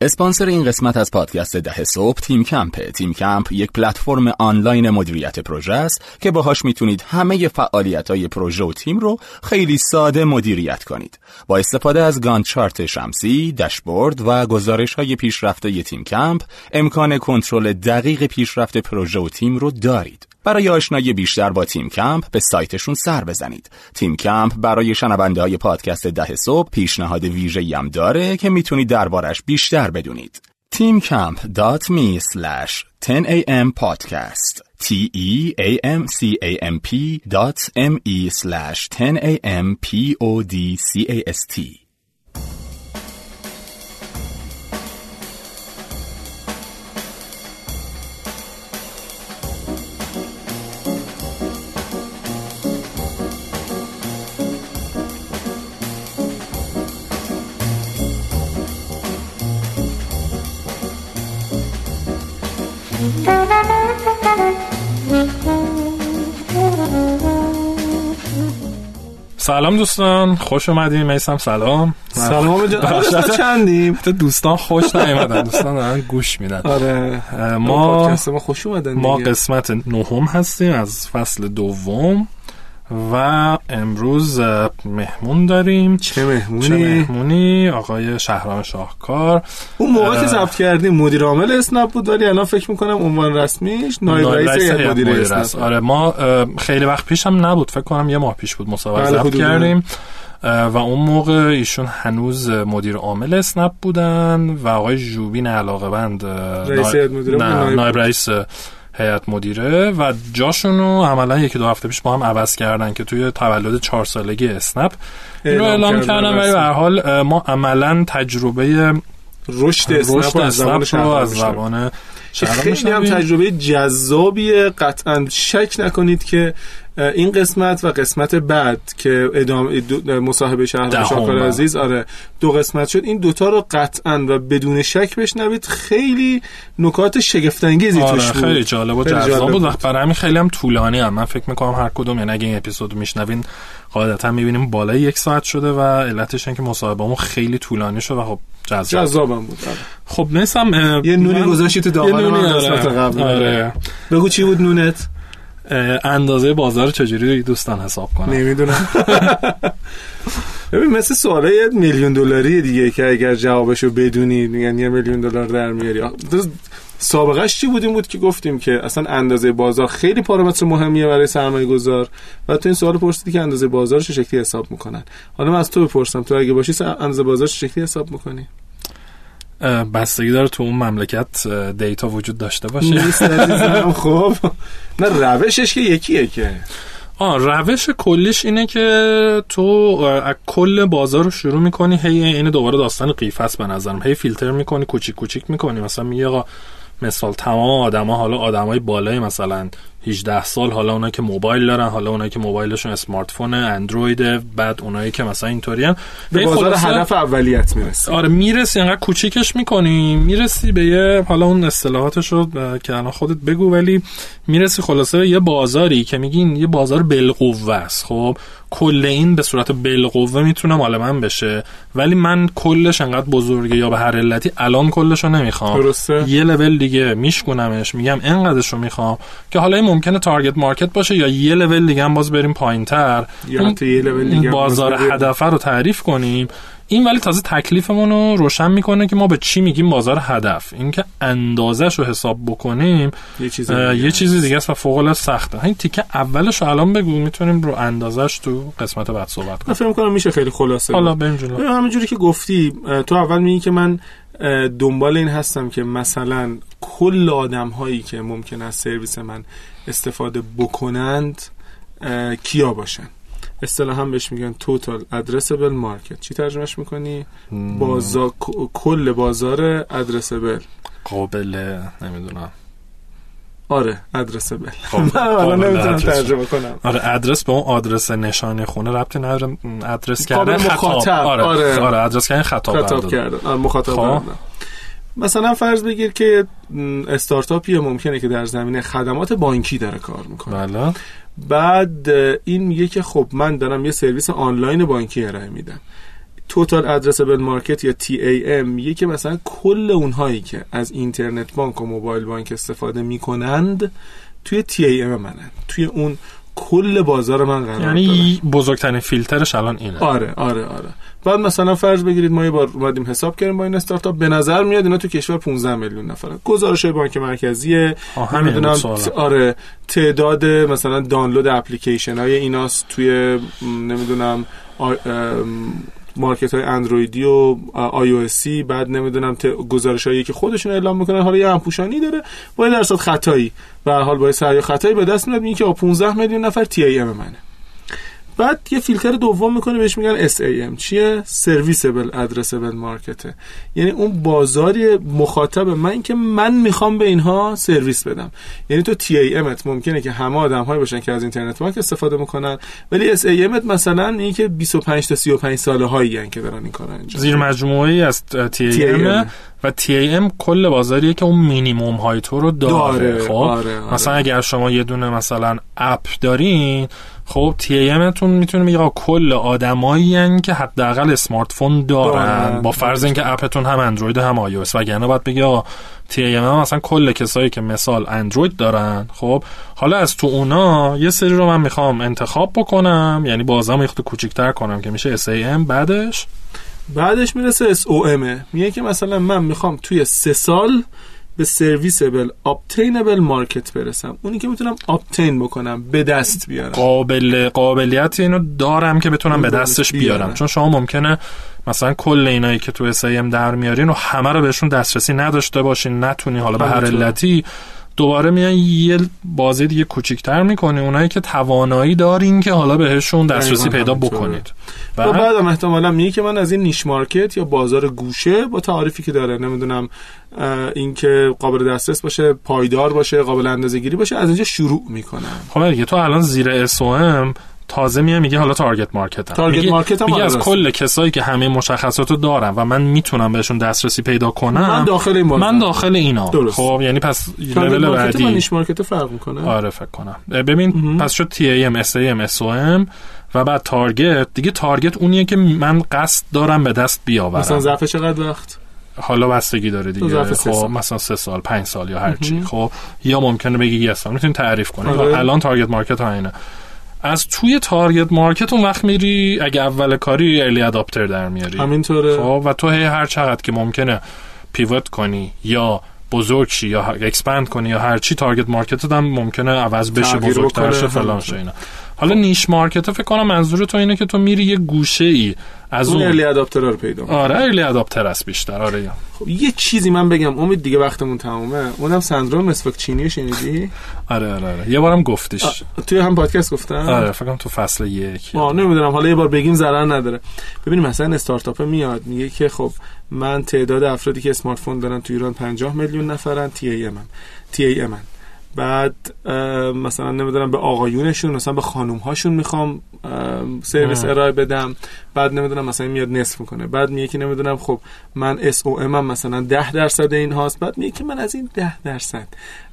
اسپانسر این قسمت از پادکست ده صبح تیم کمپه تیم کمپ یک پلتفرم آنلاین مدیریت پروژه است که باهاش می‌تونید همه فعالیت های پروژه و تیم رو خیلی ساده مدیریت کنید. با استفاده از Gantt chart شمسی، داشبورد و گزارش های پیشرفته تیم کمپ امکان کنترل دقیق پیشرفت پروژه و تیم رو دارید. برای آشنایی بیشتر با تیم کمپ به سایتشون سر بزنید. تیم کمپ برای شنونده های پادکست ده صبح پیشنهاد ویژه هم داره که می‌تونید دربارش بیشتر بدونید. teamcamp.me slash 10am podcast t e a m c a m p dot m e slash 10am p سلام دوستان خوش اومدیم میسم سلام. سلام. جان چندیم؟ دوستان خوش نیومدن. دوستان دارن گوش میدن. آره. ما ما خوش اومدن ما قسمت نهم هستیم از فصل دوم. و امروز مهمون داریم. چه مهمونی؟ چه مهمونی؟ آقای شهرام شاهکار. اون موقع که ثبت کردیم مدیر عامل اسنپ بود ولی الان فکر می‌کنم عنوان رسمیش نایب رئیس مدیر اسنپ. آره ما خیلی وقت پیش هم نبود. فکر کنم یه ماه پیش بود مسابقه ثبت کردیم. و اون موقع ایشون هنوز مدیر عامل اسنپ بودن و آقای جوبین علاقه بند رئیس مدیر نایب رئیس هیئت مدیره و جاشونو عملا یکی دو هفته پیش با هم عوض کردن که توی تولد چهار سالگی اسنپ. اینو اعلام کردن ولی به حال ما عملا تجربه رشد اسنپ از زبان رو از زبان خیلی هم تجربه جذابیه قطعا شک نکنید که این قسمت و قسمت بعد که ادامه مصاحبه شهر شاکر عزیز آره دو قسمت شد. این دوتا رو قطعا و بدون شک بشنوید. خیلی نکات شگفت انگیزی آره توش بود. خیلی جالب و جذاب بود. برای همین خیلی هم طولانی هم. من فکر می‌کنم هر کدوم یعنی اگه این اپیزود میشنوین قاعدتا می‌بینیم بالای یک ساعت شده و علتش این که مصاحبهمون خیلی طولانی شد و خب جذاب. جذابم بود. آره. خب نیستم یه نونی گذاشتی تو من قسمت قبل. آره. بگو چی بود نونت؟ اندازه بازار چجوری دوستان حساب کنم نمی‌دونم. ببین مثل سواله یه میلیون دلاری دیگه که اگر جوابشو بدونی میگن یه میلیون دلار در میاری. سابقهش چی بود؟ این بود که گفتیم که اصلا اندازه بازار خیلی پارامتر مهمیه برای سرمایه گذار و تو این سوال پرسیدی که اندازه بازار چه شکلی حساب می‌کنن. حالا من از تو بپرسم تو اگه باشی اندازه بازار چه شکلی حساب می‌کنی؟ بستگی داره تو اون مملکت دیتا وجود داشته باشه. نیست خب. نه روشش که یکیه که. آه روش کلیش اینه که تو از کل بازار رو شروع می‌کنی هی این دوباره داستان قیف است به نظرم. هی فیلتر می‌کنی کوچیک کوچیک می‌کنی. مثلا میگه مثال تمام آدما حالا آدمای بالای مثلا 18 سال حالا اونایی که موبایل دارن حالا اونایی که موبایلشون اسمارت فون اندروید بعد اونایی که مثلا اینطوریان به بازار هدف اولیت می‌رسی. آره می‌رسی انقدر کوچیکش می‌کنی. می‌رسی به یه حالا اون اصطلاحاتش رو که الان خودت بگو ولی می‌رسی خلاصه یه بازاری که میگین یه بازار بالقوه است. خب کل این به صورت بالقوه می‌تونه مال من بشه. ولی من کلش انقدر بزرگه یا به هر علتی الان کلش رو نمی‌خوام. درسته. یه لول دیگه میشکنمش میگم انقدرش رو می‌خوام که حالا این ممکنه تارگت مارکت باشه یا یه لول دیگه هم باز بریم پایینتر. یا یه لول دیگه بازار هدف رو تعریف کنیم. این ولی تازه تکلیفمون رو روشن می‌کنه که ما به چی میگیم بازار هدف. اینکه اندازش رو حساب بکنیم یه چیز یه چیزی دیگه است و فوق العاده سخته. این تیکه اولش الان بگو. می‌تونیم رو اندازش تو قسمت بعد صحبت کنیم. فکر کنم میشه خیلی خلاصه. حالا بریم جلو. همینجوری که گفتی تو اول میگی که من دنبال این هستم که مثلا کل آدم هایی که ممکن است سرویس من استفاده بکنند کیا باشن؟ اصطلاحا بهش میگن توتال ادرسبل مارکت چی ترجمهش می‌کنی؟ بازار کل بازار ادرسبل قابل نمی‌دونم. آره ادرسبل من الان نمی‌تونم ترجمه کنم. آره ادرس به اون آدرس نشانه خونه ربطی نداره. ادرس کردن مخاطب. آره آره, آره ادرس کردن خطاب خطاب کردن. آره مخاطب مثلا فرض بگیر که استارتاپی ممکنه که در زمینه خدمات بانکی داره کار می‌کنه. بله. بعد این میگه که خب من دارم یه سرویس آنلاین بانکی ارائه میدم. توتال ادرسبل مارکت یا TAM میگه که مثلا کل اونهایی که از اینترنت بانک و موبایل بانک استفاده می‌کنند توی TAM منن. توی اون کل بازار من قرار یعنی بزرگترین فیلترش الان اینه. آره آره آره. بعد مثلا فرض بگیرید ما یه بار اومدیم حساب کردیم با این استارتاپ به نظر میاد اینا تو کشور 15 میلیون نفره گزارش بانک مرکزی نمی‌دونم آره تعداد مثلا دانلود اپلیکیشن های ایناست توی نمی‌دونم مارکت های اندرویدی و آی او سی بعد نمی‌دونم گزارش هایی که خودشون اعلام می‌کنن. حالا یه همپوشانی داره. با یه درصد خطایی. به حال با سعی خطایی به دست میاد. که 15 میلیون نفر تی ای ام منه. بعد یه فیلتر دوم می‌کنه بهش میگن SAM چیه؟ سرویسبل ادرسبل مارکته یعنی اون بازاری مخاطب من که من می‌خوام به اینها سرویس بدم. یعنی تو TAM ممکنه که همه آدم های باشن که از اینترنت بانک استفاده می‌کنن ولی SAM مثلا این که 25 تا 35 ساله هایی که دارن این کارو انجام زیر مجموعه از TAM و TAM کل بازاریه که اون مینیموم های تو رو داره, داره. خب؟ آره، آره. مثلا اگر شما یه دونه مثلا app دارین خب TAM تون می‌تونه میگه کل آدمایی که حداقل smartphone دارن. با فرض اینکه app تون هم اندروید هم iOS وگرنه باید بگی آقا TAM مثلا کل کسایی که مثال اندروید دارن. خب حالا از تو اونا یه سری رو من می‌خوام انتخاب بکنم. یعنی بازم یه کوچیک‌تر کنم که میشه SAM بعدش؟ بعدش می‌رسه SOM میگه که مثلا من می‌خوام توی سه سال به serviceable obtainable market برسم. اونی که می‌تونم obtain بکنم به دست بیارم. قابل قابلیت اینو دارم که بتونم به دستش بیارم. چون شما ممکنه مثلا کل اینایی که تو SAM در میارین و همه رو بهشون دسترسی نداشته باشین نتونی. حالا به هر علتی دوباره میان یه بازی دیگه کوچیکتر می‌کنی اونایی که توانایی دارین که حالا بهشون دسترسی پیدا بکنید. و بعدم احتمالا میگه که من از این niche market یا بازار گوشه با تعریفی که داره نمی‌دونم اینکه قابل دسترس باشه پایدار باشه قابل اندازه گیری باشه از اینجا شروع می‌کنم. خب دیگه تو الان زیر اس تازه میاد میگه حالا target market هم. target market هم میگه از کل کسایی که همه مشخصاتو دارن و من می‌تونم بهشون دسترسی پیدا کنم من داخل این من داخل اینا. درست. خب یعنی پس لول بعدی. niche market فرق می‌کنه. آره فکر کنم. ببین پس شد تی ای ام اس ای ام اس او ام و بعد target. دیگه target اونیه که من قصد دارم به دست بیاورم. مثلا ظرف چقدر وقت؟ حالا بستگی داره دیگه. خب مثلا سه سال پنج سال یا هر چی. خب یا ممکنه بگی یه سال می‌تونی تعریف کنی. آره. الان target market ها اینه. از توی target market اون وقت میری اگه اول کاری early adopter در میاری. همینطوره. خب و تو هی هر چقدر که ممکنه pivot کنی یا بزرگ شی یا expand کنی یا هر چی target market هم ممکنه عوض بشه بزرگتر شه فلان شه اینا. حالا niche market فکر کنم منظور تو اینه که تو میری یه گوشه ای از اون early adopter رو پیدا آره early adopters بیشتر آره. خب یه چیزی من بگم امید دیگه وقتمون تمومه. اونم سندروم مسواک چینی شنیدی؟ آره آره آره. یه بارم گفتیش. توی هم پادکست گفتم؟ آره فکر کنم تو فصل یک. آه نمی‌دونم. حالا یه بار بگیم ضرر نداره. ببینیم مثلا استارتاپ میاد میگه که خب من تعداد افرادی که smartphone دارن تو ایران 50 میلیون نفرن TAM تی ای ام بعد مثلا نمی‌دونم به آقایونشون مثلا به خانوم هاشون می‌خوام سرویس ارائه بدم. بعد نمی‌دونم مثلا میاد نصف می‌کنه. بعد میگه که نمی‌دونم خب من اس او ام مثلا 10 درصد این هاست. بعد میگه که من از این 10 درصد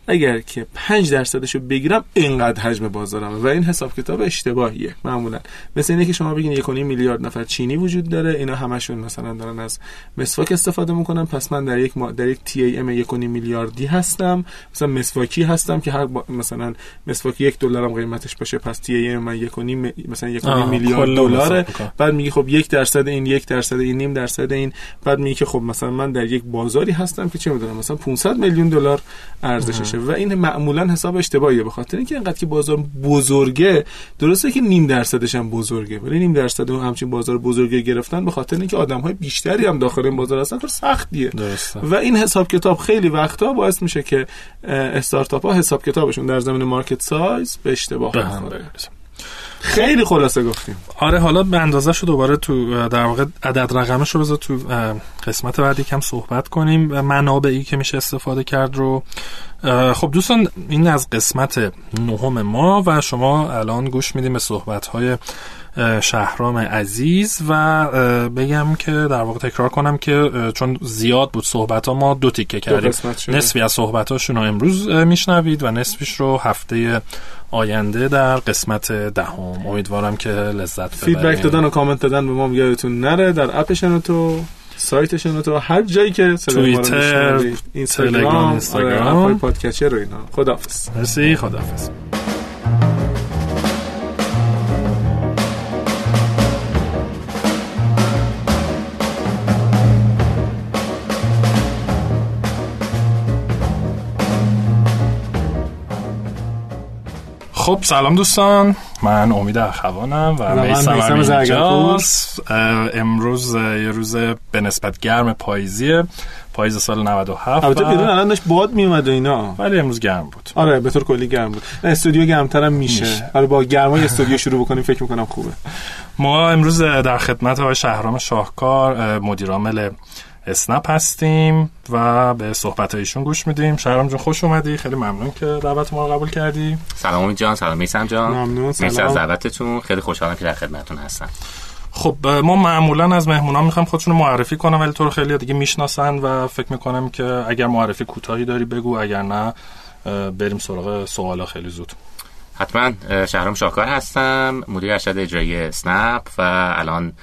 اگر که 5 درصدشو بگیرم اینقدر حجم بازارم و این حساب کتاب اشتباهیه معمولا. مثل اینه که شما بگین 1.5 میلیارد نفر چینی وجود داره اینا همشون مثلا دارن از مسواک استفاده می‌کنن. پس من در یک ما در یک تی ای ام 1.5 میلیاردی هستم. مثلا مسواکی هستم که هر مثلا مسواک یک دلارم قیمتش باشه پس تی ای ام من 1.5 مثلا 1.5 میلیارد دلاره. بعد میگه خب یک درصد این یک درصد این نیم درصد این. بعد میگه که خب مثلا من در یک بازاری هستم که چه می‌دونم مثلا 500 میلیون دلار ارزشش و این معمولا حساب اشتباهیه. به خاطر اینکه انقدر که بازار بزرگه درسته که نیم درصدش هم بزرگه ولی نیم درصد هم همچین بازار بزرگه گرفتن به خاطر اینکه آدم های بیشتری هم داخل این بازار هستن کار سختیه. درسته. و این حساب کتاب خیلی وقتا باعث میشه که استارتاپ ها حساب کتابشون در زمین مارکت سایز به اشتباه بخوره. خیلی خلاصه گفتیم. آره حالا به اندازه شو دوباره تو در واقع عدد رقمش رو بذار تو قسمت بعدی کم صحبت کنیم. منابعی که میشه استفاده کرد رو خب دوستان این از قسمت نهم ما و شما الان گوش میدیم به صحبت های شهرام عزیز و بگم که در واقع تکرار کنم که چون زیاد بود صحبت ها ما دو تیکه کردیم. نصفی از صحبت هاشون رو امروز میشنوید و نصفیش رو هفته آینده در قسمت دهم. امیدوارم که لذت ببرید. feedback دادن و کامنت دادن به ما یادتون نره. در اپشن تو سایتشون تو هر جایی که توییتر اینستاگرام اینستاگرام. پادگیر رو اینا؟ خداحافظ. مرسی خداحافظ. خب سلام دوستان. من امید اخوانم و میسم اینجاست. امروز یه روز به نسبت گرم پاییزیه. پاییز سال 97 البته بیرون الان داشت باد میومد و اینا. ولی امروز گرم بود. آره به طور کلی گرم بود. استودیو گرمترم میشه, میشه. آره با گرمای استودیو شروع بکنیم فکر می‌کنم خوبه. ما امروز در خدمت های شهرام شاهکار مدیر عامل اسنپ هستیم و به صحبت ایشون گوش میدیم. شهرام جان خوش اومدی. خیلی ممنون که دعوت ما رو قبول کردی. سلام امید جان سلام میسم جان. ممنون مرسی از دعوتتون. خیلی خوشحالم که در خدمتتون هستم. خب ما معمولا از مهمونان می‌خوام خودشون رو معرفی کنم ولی تو رو خیلی دیگه می‌شناسن و فکر می‌کنم که اگر معرفی کوتاهی داری بگو اگر نه بریم سراغ سوالا خیلی زود. حتما شهرام شاکار هستم مدیر ارشد اجرایی اسنپ و الان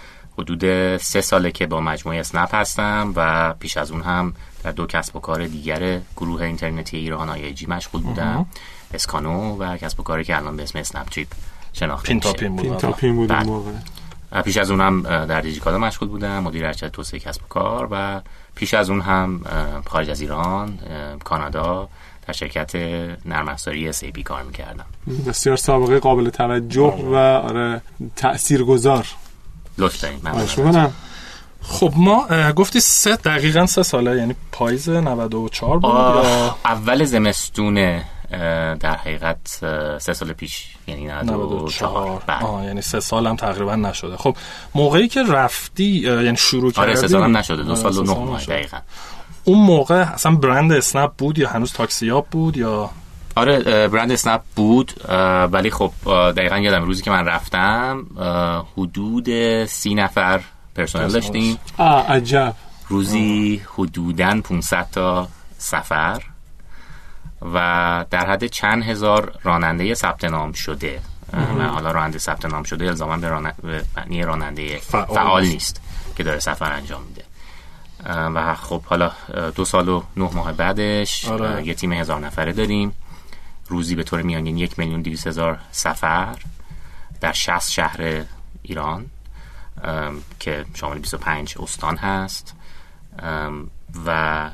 حدود سه ساله که با مجموعه اسنپ هستم و پیش از اون هم در دو کسب و کار دیگر گروه اینترنتی ایران جی مشغول بودم. اسکانو و کسب و کاری که الان به اسم اسنپ چیپ شناخته میشه. پین بود بله. پیش از اون هم در دیجیکالا مشغول بودم مدیر ارشد توسعه کسب و کار و پیش از اون هم خارج از ایران کانادا در شرکت نرم افزاری اس کار می‌کردم. بسیار سابقه قابل توجه و آره تاثیرگذار لطف داریم خب ما گفتی سه دقیقا سه ساله یعنی پاییز 94 بود یا؟ اول زمستون در حقیقت سه سال پیش یعنی 94 بله. آه یعنی سه سال هم تقریبا نشده. خب موقعی که رفتی یعنی شروع کردی آره سه سال هم نشده. دو سال و نه ماه دقیقا. اون موقع اصلا برند اسنپ بود یا هنوز تاکسیاب بود یا؟ آره برند اسنپ بود ولی خب دقیقا یادم روزی که من رفتم حدود سی نفر پرسنل داشتیم. عجب. روزی حدودا 500 تا سفر و در حد چند هزار راننده ثبت نام شده. من حالا راننده ثبت نام شده الزاما به معنی راننده فعال, فعال نیست. که داره سفر انجام میده. و خب حالا دو سال و نه ماه بعدش آره. یه تیم هزار نفره داریم. روزی به طور میانگین یک میلیون دیویس هزار سفر در 60 شهر ایران که شامل 25 استان هست و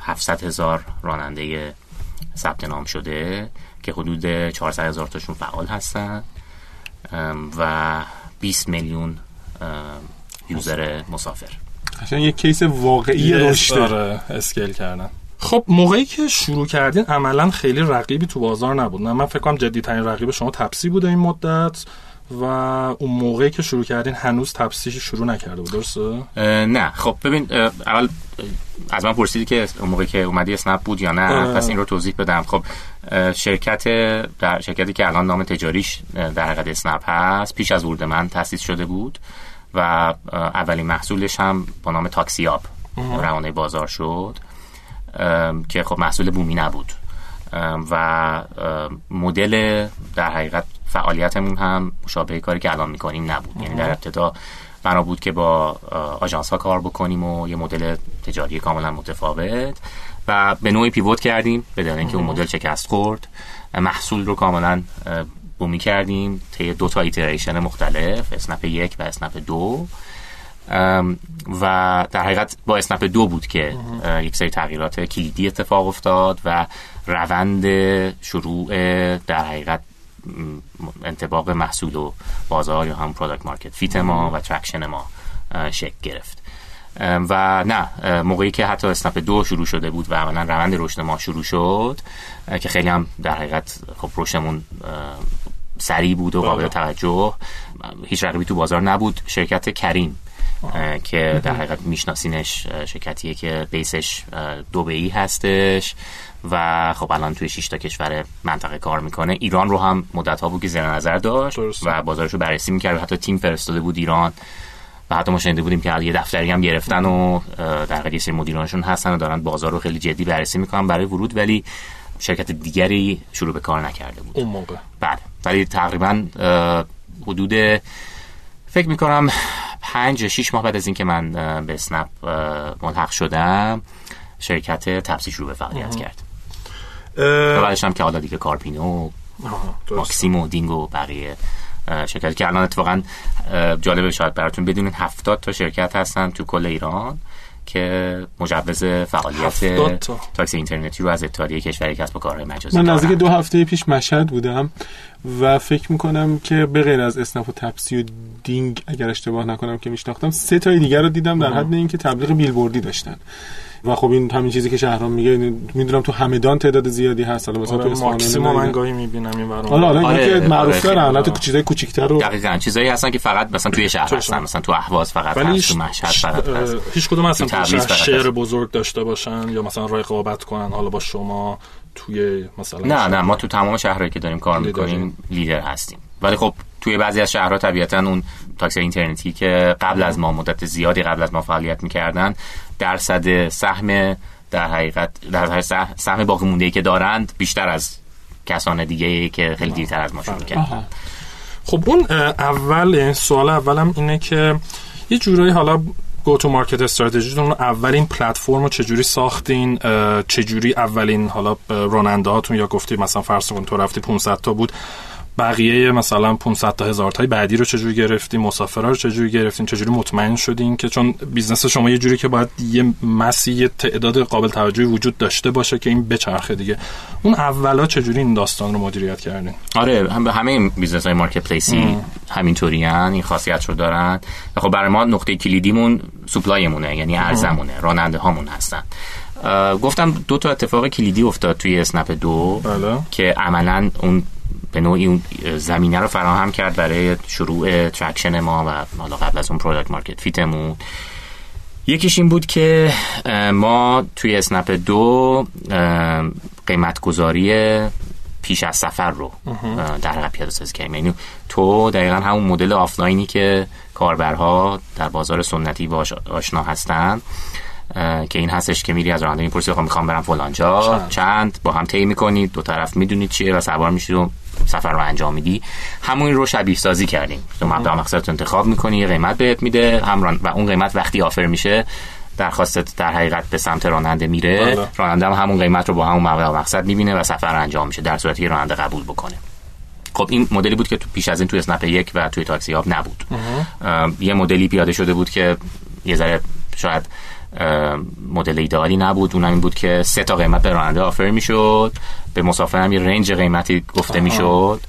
700 هزار راننده ثبت نام شده که حدود 400 هزار تاشون فعال هستن و 20 میلیون یوزر مسافر. یک کیس واقعی رشد داره اسکیل کردن. خب موقعی که شروع کردین عملا خیلی رقیبی تو بازار نبود. نه من فکر کنم جدی ترین رقیب شما تپسی بوده این مدت و اون موقعی که شروع کردین هنوز تپسی شروع نکرده بود. درسته؟ نه. خب ببین اول از من پرسیدی که اون موقعی که اومدی اسنپ بود یا نه پس این رو توضیح بدم. خب شرکت در شرکتی که الان نام تجاریش در حقیقت اسنپ هست پیش از ورود من تاسیس شده بود و اولین محصولش هم با نام تاکسیاب روانه بازار شد. که خب محصول بومی نبود. و مدل در حقیقت فعالیتمون هم مشابه کاری که الان می‌کنیم نبود. یعنی در ابتدا بنا بود که با آژانس ها کار بکنیم و یه مدل تجاری کاملا متفاوت. و به نوعی pivot کردیم بدون اینکه اون مدل شکست خورد. محصول رو کاملا بومی کردیم. طی دو تا iteration مختلف اسنپ یک و اسنپ دو. و در حقیقت با اسنپ دو بود که یک سری تغییرات کلیدی اتفاق افتاد و روند شروع در حقیقت انطباق محصول و بازار یا هم product market fit ما و traction ما شکل گرفت. و نه موقعی که حتی اسنپ دو شروع شده بود و عملا روند رشد ما شروع شد که خیلی هم در حقیقت خب رشدمون سریع بود و قابل بله. توجه هیچ رقیبی تو بازار نبود. شرکت کریم که در حقیقت میشناسینش شرکتیه که بیسش دوبهی هستش و خب الان توی 6 تا کشور منطقه کار می‌کنه. ایران رو هم مدت ها بود که زیر نظر داشت و بازارش رو بررسی می‌کرد حتی تیم فرستاده بود ایران و حتی ما شنیده بودیم که یه دفتری هم گرفتن و در حقیقت یه سری مدیرانشون هستن و دارن بازار رو خیلی جدی بررسی می‌کنن برای ورود ولی شرکت دیگری شروع به کار نکرده بود. اون موقع. بله. ولی تقریبا حدود فکر می‌کنم پنج شیش ماه بعد از اینکه من به اسنپ ملحق شدم شرکت تپسی شروع به فعالیت کرد. و بعدش هم که حالا دیگه کارپینو ماکسیمو دینگو بقیه شرکت که الان اتفاقا جالبه شاید براتون بدونین هفتاد تا شرکت هستن تو کل ایران. که مجوز فعالیت تاکسی اینترنتی رو از اتحادیه کشوری کسب و کارهای مجازی من نزدیک دو هفته پیش مشهد بودم و فکر می‌کنم که به غیر از اسنپ و تپسی و دینگ اگر اشتباه نکنم که میشناختم سه تای دیگر رو دیدم در حد اینکه تبلیغ بیلبوردی داشتن. و خب این همین چیزی که شهرام میگه می‌دونم تو همدان تعداد زیادی هست. حالا مثلا آره تو ماکسیمو من گاهی می‌بینم این برام حالا حالا آره، که معروف آره الان چیزای کوچیک‌تر رو دقیقاً چیزایی هستن که فقط مثلا توی شهر هستن مثلا تو اهواز فقط هست تو مشهد فقط هست. هیچ کدوم اصلا تو شهر بزرگ داشته باشن یا مثلا رقابت کنن. حالا با شما توی مثلا نه نه ما تو تمام شهرهایی که داریم کار می‌کنیم لیدر هستیم. ولی خب توی بعضی از شهرها طبیعتا اون تاکسی اینترنتی که قبل از ما مدت زیادی قبل از ما فعالیت می‌کردن درصد سهم در حقیقت در سهم باقی مونده که دارند بیشتر از کسان دیگه که خیلی دیرتر از ما شروع کردن. خب اون اول سوال اولم اینه که یه جورایی حالا go to market استراتژیتون اولین پلتفرم رو چجوری ساختین؟ چجوری اولین حالا راننده هاتون یا گفتی مثلا فرض کن تو رفتی 500 تا بود. بقیه مثلا 500 تا هزار تای بعدی رو چجوری گرفتین مسافرا رو چجوری گرفتین چجوری مطمئن شدین که چون business شما یه جوری که باید یه مسی تعداد قابل توجهی وجود داشته باشه که این بچرخه دیگه. اون اولا چجوری این داستان رو مدیریت کردین؟ آره هم به همه business های marketplace ی همینطوری این خاصیت رو دارن. خب برای ما نقطه کلیدیمون supply مونه یعنی عرضمونه راننده هامون هستن گفتم دو تا اتفاق کلیدی افتاد توی اسنپ دو بله. که عملا اون به نوعی اون زمینه رو فراهم کرد برای شروع traction ما و حالا قبل از اون product market fit مون یکیش این بود که ما توی اسنپ دو قیمت گذاری پیش از سفر رو در حقیقت پیاده سازی کردیم. یعنی تو دقیقا همون مدل آفلاینی که کاربرها در بازار سنتی باش آشنا هستن. که این هستش که میری از راننده می‌پرسی خب می‌خوام برم فلان جا. چند. چند؟ با هم طی می‌کنید دو طرف می‌دونید چیه و سوار میشید و سفر رو انجام میدی. همون رو شبیه سازی کردیم. تو مبدا مقصد انتخاب می‌کنی یه قیمت بهت میده هم و اون قیمت وقتی آفر میشه درخواست در حقیقت به سمت راننده میره. بله. راننده هم همون قیمت رو با همون مبدا مقصد می‌بینه و سفر انجام میشه در صورتی که راننده قبول بکنه. خب این مدلی بود که تو پیش از این تو اسنپ یک و توی تاکسی هاب نبود. یه مدلی پیاده شده بود که یه ذره شاید مدل ایدئالی نبود. اونم این بود که سه تا قیمت به راننده آفر می‌شد. به مسافر هم یه رنج قیمتی گفته می‌شد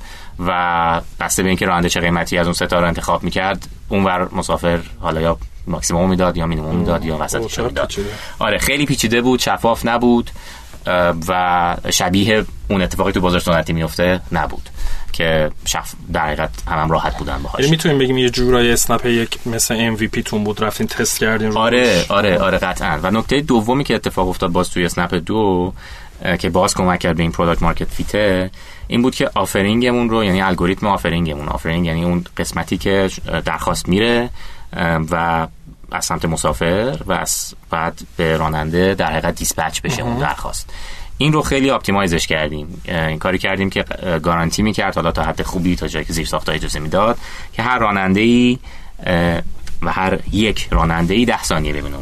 و بسته به اینکه راننده چه قیمتی از اون سه تا رو انتخاب می‌کرد اونور مسافر حالا یا ماکسیموم می‌داد یا مینیمم می‌داد یا وسطش می‌داد. آره خیلی پیچیده بود شفاف نبود. و شبیه اون اتفاقی تو بازار سنتی میفته نبود که شخص در حقیقت هم, راحت بودن باهاش. یعنی می‌تونیم بگیم یه جورایی اسنپ یک مثل MVP تون بود رفتین تست کردین آره آره آره قطعا. و نکته دومی که اتفاق افتاد باز توی اسنپ دو که باز کمک کرد به این product market fit ه این بود که offering مون رو یعنی الگوریتم offering مون offering یعنی اون قسمتی که درخواست میره و از سمت مسافر و از بعد به راننده در حقیقت dispatch بشه اون درخواست. این رو خیلی optimize ش کردیم. این کاری کردیم که گارانتی می‌کرد حالا تا حد خوبی تا جایی که زیر ساخت اجازه می‌داد که هر راننده ای و هر یک راننده ای ده ثانیه ببینه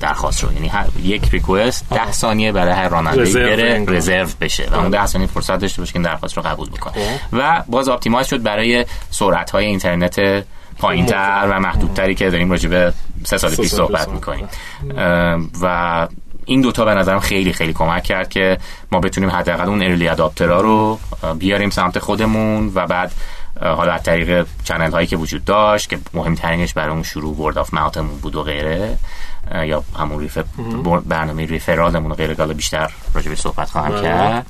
درخواست رو. یعنی هر یک request ده ثانیه برای هر راننده ای بره reserve بشه. و اون ده ثانیه فرصت داشته باشه که درخواست رو قبول بکنه. خب. و باز optimize شد برای سرعت های اینترنت پایینتر و محدودتری که داریم راجع به سه سال پیش صحبت می‌کنیم. و این دوتا به نظرم خیلی خیلی کمک کرد که ما بتونیم حداقل اون early adopter ها رو بیاریم سمت خودمون و بعد حالا از طریق channel هایی که وجود داشت که مهمترینش برای اون شروع word of mouth مون بود و غیره یا همون ref برنامه referral مون و غیره حالا بیشتر راجع به صحبت خواهم بله. کرد.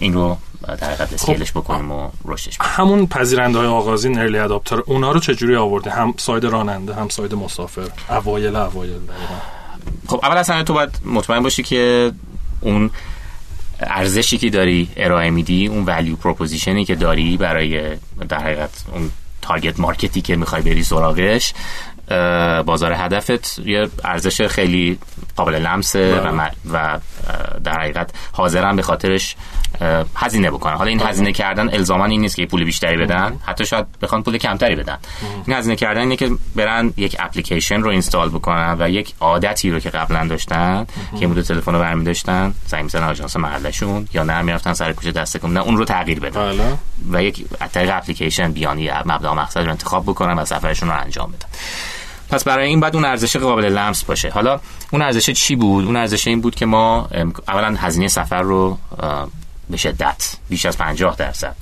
این رو در حقیقت scale ش بکنیم و رشدش. همون پذیرنده های آغازین early adopter اونا رو چجوری آورده؟ هم side راننده هم side مسافر. اوایل اوایل خب اول از همه تو باید مطمئن باشی که اون ارزشی که داری ارائه میدی اون value proposition ی که داری برای در حقیقت اون target market ی که می‌خوای بری سراغش بازار هدفت یه ارزش خیلی قابل لمسه و, م- و در حقیقت حاضرن به خاطرش هزینه بکنن. حالا این هزینه کردن الزاما این نیست که پول بیشتری بدن. حتی شاید بخوان پول کمتری بدن. این هزینه کردن اینه که برن یک اپلیکیشن رو اینستال بکنن و یک عادتی رو که قبلا داشتن که مدل تلفن رو برمی داشتن زنگ می‌زنن آژانس محلشون یا نه می‌رفتن سر کوچه دسته کنن اون رو تغییر بدن. بله. و یک از طریق اپلیکیشن بیان یه مبدا مقصد رو انتخاب بکنن و سفرشون رو انجام بدن. پس برای این بعد اون ارزش قابل لمس باشه. حالا اون ارزش چی بود؟ اون ارزش این بود که ما اولا هزینه سفر رو به شدت بیش از 50 درصد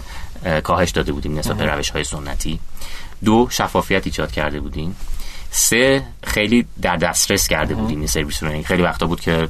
اه، کاهش داده بودیم نسبت به روش های سنتی. دو شفافیت ایجاد کرده بودیم. سه خیلی در دسترس کرده بودیم این سرویس رو. یعنی خیلی وقتا بود که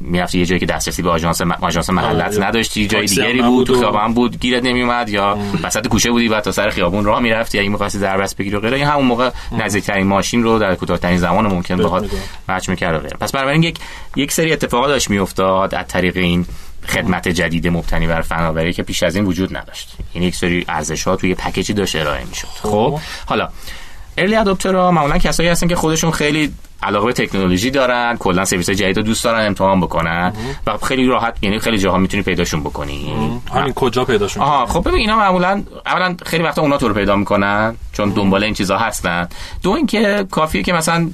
می‌رفتی یه جایی که دسترسی به آژانس م- آژانس محلت آره. نداشتی جای دیگری بود تو خیابان بود گیرت نمیومد یا وسط کوچه بودی بعد تا سر خیابون راه می‌رفتی. اگه می‌خواستی دربست بگیری و غیره این همون موقع نزدیکترین ماشین رو در کوتاه‌ترین زمان ممکن باهات. مچ می‌کرد و غیره. پس بنابراین یک یک سری اتفاقات داشت میافتاد از طریق این خدمت جدید مبتنی بر فناوری که پیش از این وجود نداشت. این یک سری ارزش ها توی پکیجی داشت ارائه می‌شد. خب حالا ارلی اداپترها معمولا کسایی هستن که خودشون خیلی علاقه به تکنولوژی دارن کلا سرویس جدید رو دوست دارن امتحان بکنن و خیلی راحت یعنی خیلی جاها می‌تونی پیداشون بکنی. همین کجا پیداشون آها خب ببین اینا معمولا اولا خیلی وقتا اونا تو رو پیدا می‌کنن چون دنبال این چیزا هستن. دو اینکه کافیه که مثلا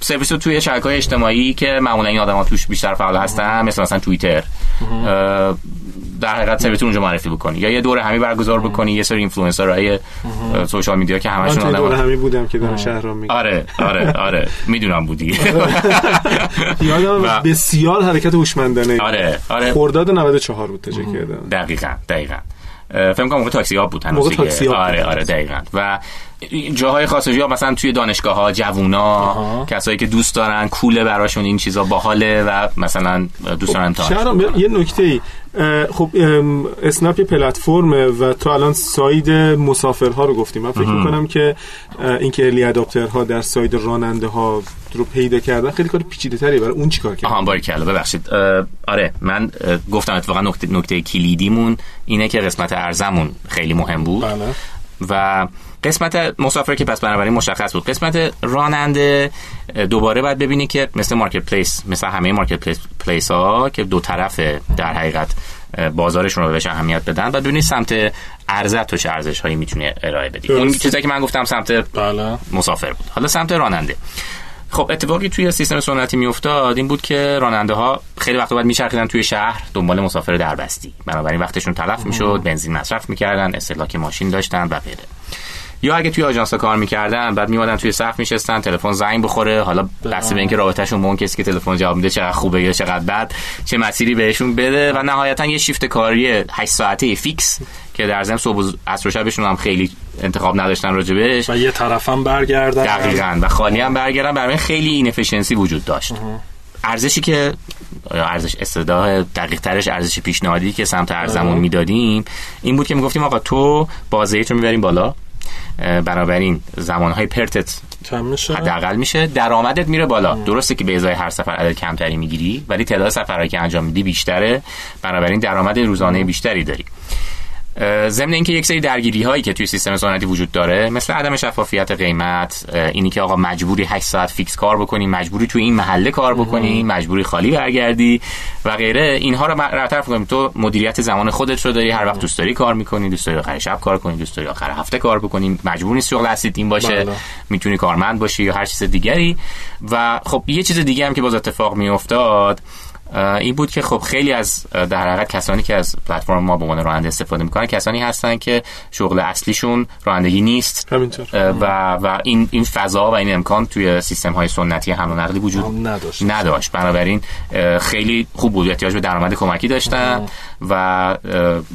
سرویس رو توی شبکه‌های اجتماعی که معمولا این آدما توش بیشتر فعال هستن مثل مثلا توییتر. در حقیقت سرویس رو اونجا معرفی بکنی. یا یه دوره همی برگزار بکنی یه سری اینفلوئنسرهای سوشال میدیا که همشون توی دور آدم همی بودم که دارم شهرام میگم آره آره آره. می‌دونم بودی یادم بسیار حرکت هوشمندانه. آره آره. خرداد 94 بود تجه کردم دقیقا دقیقا. فکر کنم موقع تاکسی ها بود هنوز موقع. تاکسی. آره آره دقیقا. و جاهای خاص یا مثلا توی دانشگاه ها جوونا آها. کسایی که دوست دارن کوله براشون این چیزا باحاله و مثلا دوست دارن امتحان یه نکته ای خب اسنپ یه پلتفرمه و تو الان side مسافرها رو گفتیم من فکر می‌کنم که اه، اینکه early adopter ها در side راننده ها رو پیدا کردن خیلی کار پیچیده تری برای اون چیکار کردن؟ آها باری کلا ببخشید. آره من گفتم اتفاقا نکته نکته کلیدیمون اینه که قسمت عرضمون خیلی مهم بود. بله. و قسمت مسافر که پس بنابراین مشخص بود. قسمت راننده دوباره باید ببینی که مثل مارکت پلیس مثل همه مارکت پلیس, پلیس ها که دو طرف در حقیقت بازارشون رو بهش اهمیت بدن و ببینی سمت ارزت تو چه ارزش هایی می‌تونی ارائه بدی. اون. چیزایی که من گفتم سمت بله. مسافر بود. حالا سمت راننده. خب اتفاقی توی سیستم سنتی میافتاد این بود که راننده ها خیلی وقت بعد میچرخیدن توی شهر دنبال مسافر دربستی. بنابراین وقتشون تلف می‌شد بنزین مصرف می‌کردن استهلاک ماشین داشتن و غیره. یا اگه توی آژانس کار می‌کردن بعد میومدن توی صف میشستن تلفن زنگ بخوره حالا بسته به اینکه رابطهشون با اون کسی که تلفن جواب میده چقدر خوبه یا چقدر بد چه مسیری بهشون بده و نهایتا یه شیفت کاری 8 ساعته فیکس که در ضمن صبح و عصر و شبشون هم خیلی انتخاب نداشتن راجبش و یه طرفم برگردن. دقیقا. و خالی هم برگردن. برای خیلی inefficiency وجود داشت. ارزشی که ارزش استدا دقیق ترش ارزش پیشنهادی که سمت عرضه‌مون می‌دادیم این بود که می‌گفتیم آقا تو بازدهیت رو می‌بریم بالا. بنابراین زمانهای پرتت حداقل میشه. درآمدت میره بالا. درسته که به ازای هر سفر عدد کمتری می‌گیری ولی تعداد سفرهایی که انجام میدی بیشتره. بنابراین درآمد روزانه بیشتری داری. ضمن اینکه یک سری درگیری هایی که توی سیستم سنتی وجود داره مثل عدم شفافیت قیمت اینی که آقا مجبوری 8 ساعت فیکس کار بکنی مجبوری توی این محله کار بکنی مجبوری خالی برگردی و غیره اینها رو برطرف کنیم تو مدیریت زمان خودت رو داری هر وقت دوست داری کار می‌کنی دوست داری آخر شب کار کنی دوست داری آخر هفته کار بکنی مجبور نیست شغل این باشه بله. می‌تونی کارمند باشی یا هر چیز دیگری. و خب یه چیز دیگه هم که باز اتفاق میافتاد این بود که خب خیلی از در حقیقت کسانی که از پلتفرم ما به عنوان راننده استفاده می‌کنن کسانی هستن که شغل اصلیشون رانندگی نیست. و و این این فضا و این امکان توی سیستم های سنتی حمل و نقلی وجود نداشت. نداشت. بنابراین خیلی خوب بود. احتیاج به درآمد کمکی داشتن و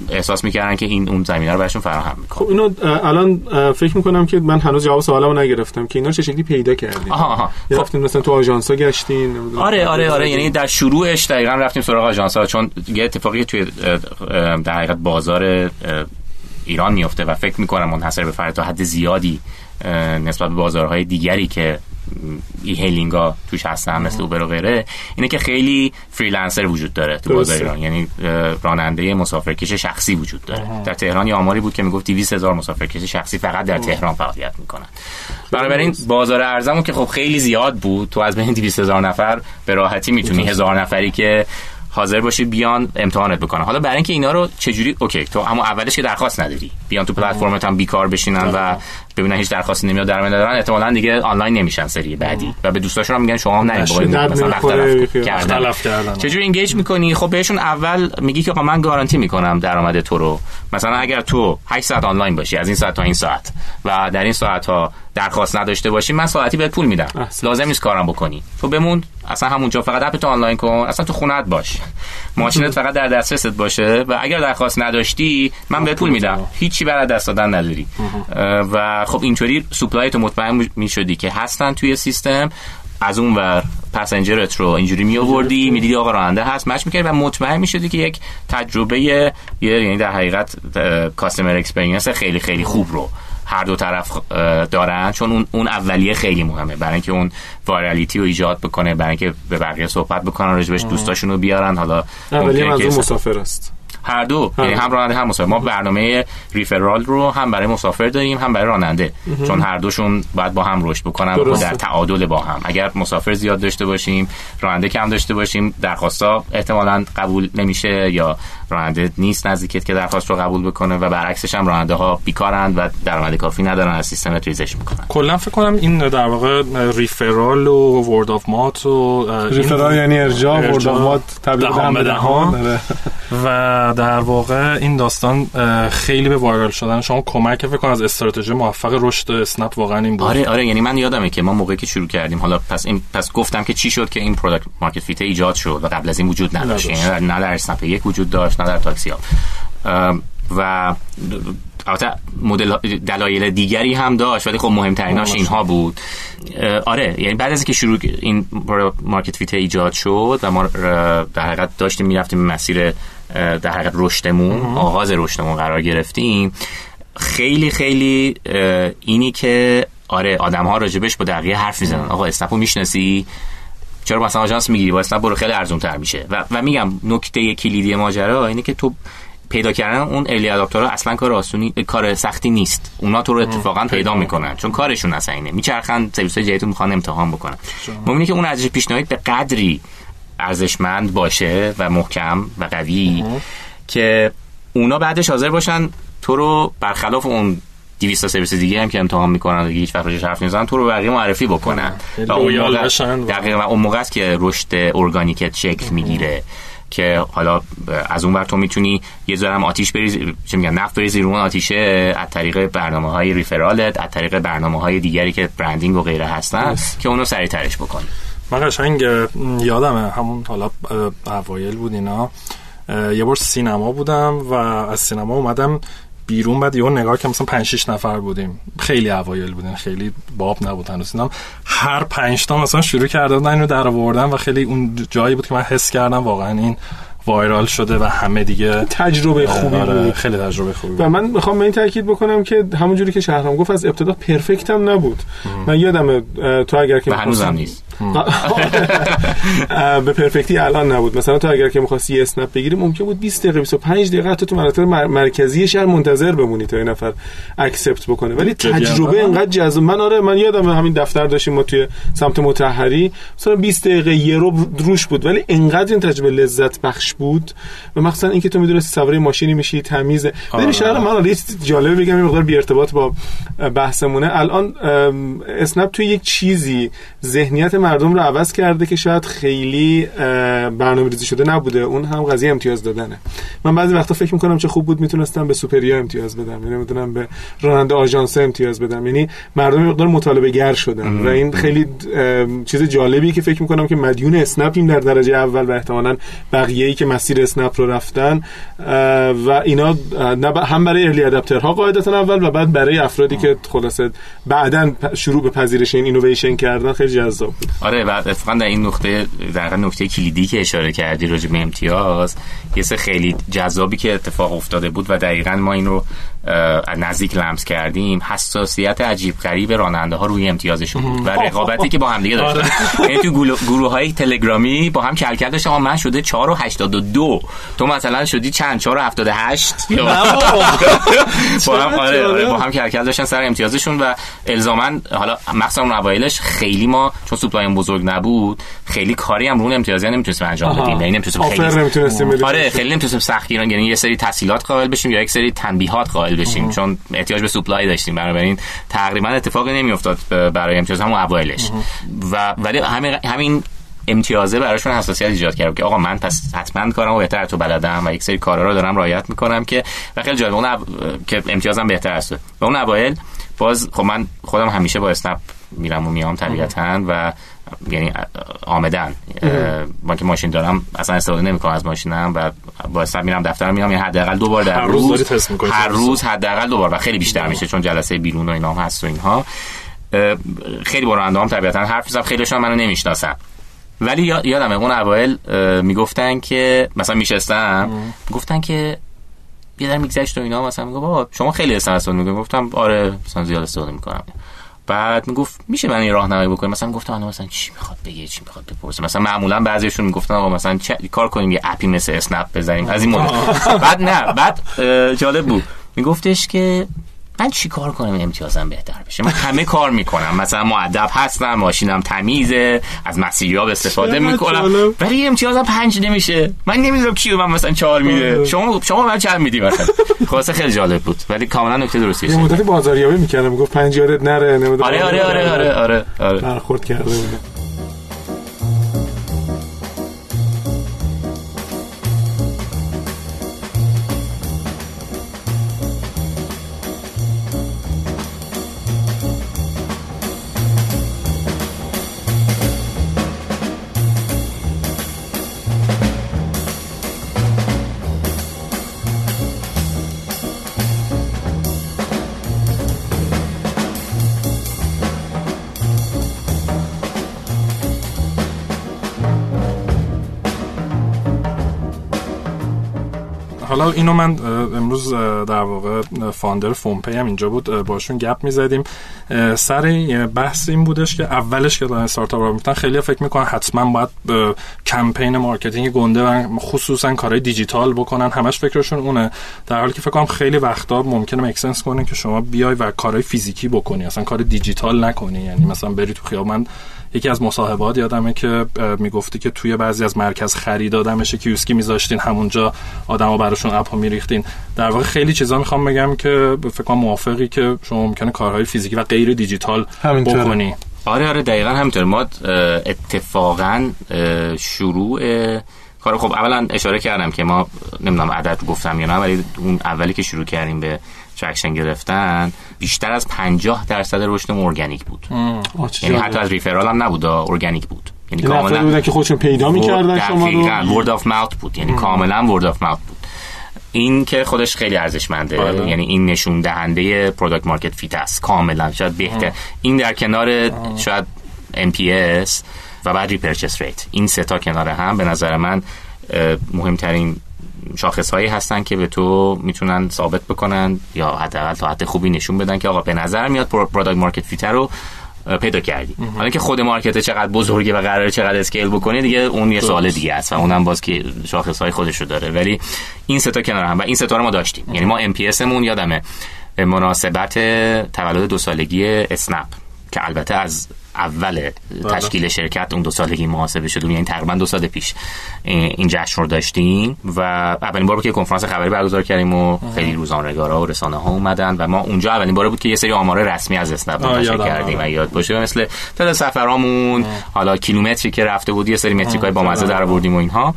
احساس می‌کردن که این اون زمینه رو براشون فراهم می‌کنه خب اینو الان فکر می‌کنم که من هنوز جواب سوالمو نگرفتم که اینا چه شکلی پیدا کردین؟ آها آها. خب مثلا تو آژانسا گشتین. آره آره آره. یعنی در شروعش بعدش دقیقا رفتیم سراغ آژانس ها چون یه اتفاقی توی در حقیقت بازار ایران میفته و فکر می‌کنم منحصر به فرد تا حد زیادی نسبت به بازارهای دیگری که e-hailing ها توش هستن مثل اوبر و غیره. اینه که خیلی freelancer وجود داره تو بازار ایران. یعنی راننده مسافرکش شخصی وجود داره. در تهران یه آماری بود که می‌گفت 200 هزار مسافرکش شخصی فقط در تهران فعالیت می‌کنن. بنابراین بازار عرضه‌مون که خب خیلی زیاد بود تو از بین 200 هزار نفر به راحتی می‌تونی. هزار نفری که حاضر باشی بیان امتحانت بکنن. حالا برای اینکه اینا رو چجوری اوکی تو اما اولش که درخواست نداری. بیان تو پلتفرمت هم بیکار بشینن و ببینن هیچ درخواستی نمیاد در ندارن احتمالاً دیگه آنلاین نمیشن سری بعدی. و به دوستاشون هم میگن شما هم نرید مثلا وقت کردن. چجوری engage می‌کنی؟ خب بهشون اول میگی که آقا من گارانتی می‌کنم درآمد تو رو. مثلا اگر تو 8 ساعت آنلاین باشی از این ساعت تا این ساعت و در این ساعت ها درخواست نداشته باشی من ساعتی بهت پول میدم. لازم نیست کارم بکنی. تو بمون اصلا همونجا فقط app تو آنلاین کن اصلا تو خونت باش. ماشینت فقط در دسترست باشه و اگر درخواست نداشتی من بهت پول میدم. هیچی برای از دست دادن نداری. و خب اینطوری supply تو مطمئن می‌شدی که هستن توی سیستم. از اون ور passenger ت رو اینجوری می آوردی می‌دیدی آقا راننده هست. match می‌کردی و مطمئن می‌شدی که یک تجربه یعنی در حقیقت customer experience خیلی خیلی خوب رو هر دو طرف دارن. چون اون اون اولیه خیلی مهمه. برای اینکه اون virality رو ایجاد بکنه برای اینکه به بقیه صحبت بکنن راجبش دوستاشون رو بیارن. حالا اولیه مسافر است. هر دو یعنی هم راننده هم مسافر. ما برنامه referral رو هم برای مسافر داریم هم برای راننده. چون هر دوشون باید با هم رشد بکنن و در تعادل با هم. اگر مسافر زیاد داشته باشیم راننده کم داشته باشیم درخواستا احتمالا قبول نمیشه یا راننده نیست نزدیکت که درخواست رو قبول بکنه و برعکسش هم راننده ها بیکارند و درآمد کافی ندارن از سیستم ریزش می‌کنن. کلا فکر کنم این در واقع referral و word of mouth و referral یعنی ارجاع word of mouth تبلیغ دهان به دهان و در واقع این داستان خیلی به viral شدن. شما کمک کرد فکر کنم از استراتژی موفق رشد اسنپ واقعا این بود. آره آره یعنی من یادمه که ما موقعی که شروع کردیم حالا پس این پس گفتم که چی شد که این product market fit ایجاد شد و قبل از این وجود نداشت. یعنی نه در اسنپ یک وجود داشت در تاکسی ها و البته مدل دلایل دیگری هم داشت ولی خب مهمتریناش اینها بود. آره یعنی بعد از اینکه شروع این market fit ایجاد شد و ما در حقیقت داشتیم می‌رفتیم مسیر در حقیقت رشدمون آغاز رشدمون قرار گرفتیم. خیلی خیلی اینی که آره آدم ها راجبش با بقیه حرف می‌زنن. آقا اسنپو می‌شناسی؟ چرا مثلا آژانس می‌گیری؟ با اسنپ برو خیلی ارزون تر میشه. و, و میگم نکته کلیدی ماجرا اینه که تو پیدا کردن اون early adopter ها اصلا کار آسونی کار سختی نیست. اونا تو رو اتفاقا پیدا می‌کنن. چون کارشون اصلا اینه میچرخن سرویس های جدید می‌خوان امتحان بکنن. ممکنه که اون ارزش پیشنهاد به قدری ارزشمند باشه و محکم و قوی که اونا بعدش حاضر باشن تو رو برخلاف اون 200 سرویس دیگه هم که امتحان می‌کنن دیگه هیچ وقت حرف نمی‌زنن تو رو بقیه معرفی بکنن. و اون موقع دقیقاً اون موقع است که رشد ارگانیکت شکل می‌گیره. که حالا از اون ور تو می‌تونی یه ذره آتیش بریزی چه میگن نفت بریزی رو آتیشه از طریق برنامه های ریفرالت از طریق برنامه های دیگری که برندینگ و غیره هستن که اونو سریع ترش بکنی. من قشنگ یادمه همون حالا اوایل بود اینا. یه بار سینما بودم و از سینما اومدم بیرون بعد یه نگاه که مثلا 5 6 نفر بودیم. خیلی اوایل بودین خیلی باب نبود هنوز. هر 5 تا مثلا شروع کرده بودن اینو در آوردن و خیلی اون جایی بود که من حس کردم واقعا این وایرال شده و همه دیگه تجربه خوبی آره بود. خیلی تجربه خوبی و من می‌خوام به این تاکید بکنم که همون جوری که شهرام گفت از ابتدا پرفکت هم نبود. من یادم تو اگر که هنوزم نیست. به پرفکتی الان نبود. مثلا تو اگر که می‌خواستی اسنپ بگیری ممکن بود 20 دقیقه 25 دقیقه حتی تو مناطق مرکزی شهر منتظر بمونی تا این نفر اکسپت بکنه. ولی تجربه انقدر جذاب. من آره من یادم همین دفتر داشتیم ما توی سمت متحری. مثلا 20 دقیقه یه رو روش بود ولی انقدر این تجربه لذت بخش بود. و مثلا اینکه تو می‌دونستی سوار ماشینی میشی تمیز ببین شهر من یه جالب بگم این مقدار بی ارتباط با بحثمونه. الان اسنپ تو یک چیزی ذهنیت مردم رو عوض کرده که شاید خیلی برنامه ریزی شده نبوده. اون هم قضیه امتیاز دادنه. من بعضی وقتا فکر می‌کنم چه خوب بود می‌تونستم به سوپریا امتیاز بدم. یعنی می‌تونم به راننده آژانس امتیاز بدم. یعنی مردم مقدار مطالبه گر شدن. و این خیلی چیز جالبی که فکر می‌کنم که مدیون اسنپیم در درجه اول و احتمالاً بقیه‌ای که مسیر اسنپ رو رفتن و اینا هم برای ارلی ادپترها قاعدتا اول و بعد برای افرادی که خلاصه بعدا شروع به پذیرش این اینویشن کردن خیلی جذاب بود. آره و اتفاقا در این نقطه در نقطه کلیدی که اشاره کردی راجع به امتیاز یه سه خیلی جذابی که اتفاق افتاده بود و دقیقا ما این رو نزدیک لمس کردیم حساسیت عجیب غریب راننده ها روی امتیازشون بود. و رقابتی که با هم دیگه داشتن. یعنی تو گروه های تلگرامی با هم کلکل داشتن. من شده 4 و 82 تو مثلا شدی چند؟ 4 و 78 با هم آره, آره با هم کلکل داشتن سر امتیازشون. و الزاما حالا مخصوصا اون اوایلش خیلی ما چون سوپلای بزرگ نبود خیلی کاری هم رو اون امتیازی نمی‌تونستیم انجام بدیم. یعنی نمی‌تونستیم خیلی آره خیلی نمی‌تونستیم سختی یعنی یه سری تسهیلات قائل بشیم یا یک سری تنبیهات قائل بشیم چون احتیاج به سوپلای داشتیم. بنابراین تقریبا اتفاقی نمیافتاد برای امتیاز هم اوایلش. و ولی همین همین امتیازه براشون حساسیت ایجاد کرد که آقا من پس حتما کارم بهتر تو بلدم و یک سری کارا رو دارم رعایت می‌کنم که و خیلی جالب اون که امتیازم بهتر است و اون اوایل باز خب من خودم همیشه با اسنپ میرم و میام طبیعتا و یعنی آمدن. من که ماشین دارم اصلا استفاده نمی‌کنم از ماشینم و با اسنپ میرم دفتر میام یعنی حداقل دو بار در هر روز, روز هر روز حداقل دو بار و خیلی بیشتر میشه چون جلسه بیرون و اینا هم هست و اینها. خیلی با هم طبیعتا حرف می‌زنم خیلیشون منو نمی‌شناسن. ولی یادمه اون اوایل می‌گفتن که مثلا میشستم گفتن که یه در میگذشت و اینا مثلا میگه بابا شما خیلی استفاده میگه گفتم آره مثلا زیاد استفاده می‌کنم. بعد می‌گفت میشه من این راهنمایی بکنم؟ مثلا گفتم مثلا چی می‌خواد بگه؟ چی می‌خواد بپرسه؟ مثلا معمولا بعضیشون می‌گفتن آقا مثلا چه کار کنیم یه اپی مثل اسنپ بزنیم؟ از این مدل. بعد نه بعد جالب بود. میگفتش که من چی کار کنم امتیازم بهتر بشه؟ من همه کار می‌کنم. مثلا معدب هستم ماشینم تمیزه از مسیریاب استفاده می‌کنم. ولی امتیازم پنج نمیشه. من نمی‌دونم کیو من مثلا چهار میده. آره. شما شما من چند میدی مثلا؟ خلاصه خیلی جالب بود. ولی کاملا نکته درستی یه مدتی بازاریابی می‌کردم. می‌گفت پنج یادت نره. نمی‌دونم. آره آره آره آره آره آره. برخورد کرده بودم حالا اینو من امروز در واقع founder فون‌پی هم اینجا بود باشون گپ می‌زدیم. سر بحث این بودش که اولش که دارن استارتاپ رو میدن خیلی فکر می‌کنن حتما باید کمپین marketing گنده و خصوصا کارهای دیجیتال بکنن. همش فکرشون اونه. در حالی که فکر کنم خیلی وقتا ممکنه make sense کنه که شما بیای و کارهای فیزیکی بکنی. اصلا کار دیجیتال نکنی. یعنی مثلا بری تو خیابان یکی از مصاحبات یادمه که می‌گفتی که توی بعضی از مرکز خرید آدما یه کیوسکی میذاشتین همونجا آدما براشون app و میریختین. در واقع خیلی چیزا می‌خوام بگم که فکر کنم موافقی که شما ممکنه کارهای فیزیکی و غیر دیجیتال بکنی. آره آره دقیقا همینطور ما اتفاقا شروع کار خب اولا اشاره کردم که ما نمی‌دونم عدد گفتم یا نه ولی اون اولی که شروع کردیم به traction گرفتن بیشتر از 50 درصد رشد ارگانیک بود. یعنی حتی از referral هم نبود ارگانیک بود. یعنی کاملا بودن که خودشون پیدا می‌کردن شما رو. ورد اف ماوت بود. یعنی کاملا word of mouth بود. این که خودش خیلی ارزشمنده. آره. یعنی این نشون دهنده product market fit است. کاملا. شاید بهتر. این در کنار شاید NPS و بعد repurchase rate این سه تا کنار هم به نظر من مهمترین شاخص هایی هستن که به تو می‌تونن ثابت بکنن یا حداقل تا حد خوبی نشون بدن که آقا به نظر میاد product market fit رو پیدا کردی. حالا که خود market چقدر بزرگه و قراره چقدر scale بکنه دیگه اون یه سوال دیگه است و اونم باز که شاخص های خودش رو داره. ولی این سه تا کنار هم و این سه تا رو ما داشتیم. یعنی ما NPS مون یادمه مناسبت تولد دو سالگی اسنپ که البته از اول بله. تشکیل شرکت اون دو سالگی محاسبه شد. یعنی تقریبا دو سال پیش این جشن رو داشتیم و اولین بار بود که کنفرانس خبری برگزار کردیم و خیلی روزنامه‌نگارا و رسانه ها اومدن و ما اونجا اولین بار بود که یه سری آمار رسمی از اسنپ منتشر کردیم و یادم باشه. مثل تعداد سفرامون حالا کیلومتری که رفته بود یه سری metric ای با مزه در آوردیم و اینها.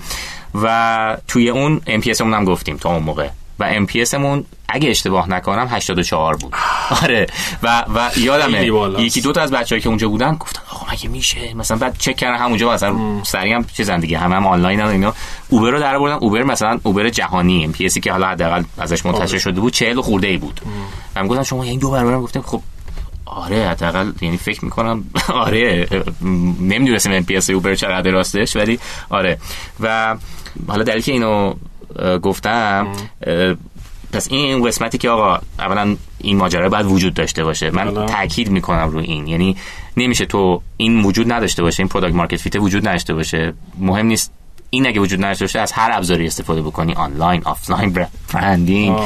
و توی اون NPS هم گفتیم تا اون موقع. و NPS مون اگه اشتباه نکنم 84 بود. آره. و و یادمه یکی دو تا از بچه‌هایی که اونجا بودن گفتن آقا مگه میشه؟ مثلا بعد چک کردن همونجا مثلا سریع هم چیزن دیگه. همه هم آنلاین هم اینا. اوبر رو در آوردن اوبر مثلا اوبر جهانی NPS که حالا حداقل ازش منتشر شده بود 40 خورده ای بود. و گفتن شما این دو برابر گفتم خب آره حداقل یعنی فکر می‌کنم آره نمی‌دونستم NPS اوبر چقدر راستش ولی آره. و حالا دلیل که اینو گفتم پس این قسمتی که آقا اولا این ماجرا باید وجود داشته باشه. من بله. تاکید می‌کنم رو این. یعنی نمیشه تو این وجود نداشته باشه این product market fit وجود نداشته باشه. مهم نیست این اگه وجود نداشته باشه از هر ابزاری استفاده بکنی آنلاین آفلاین branding.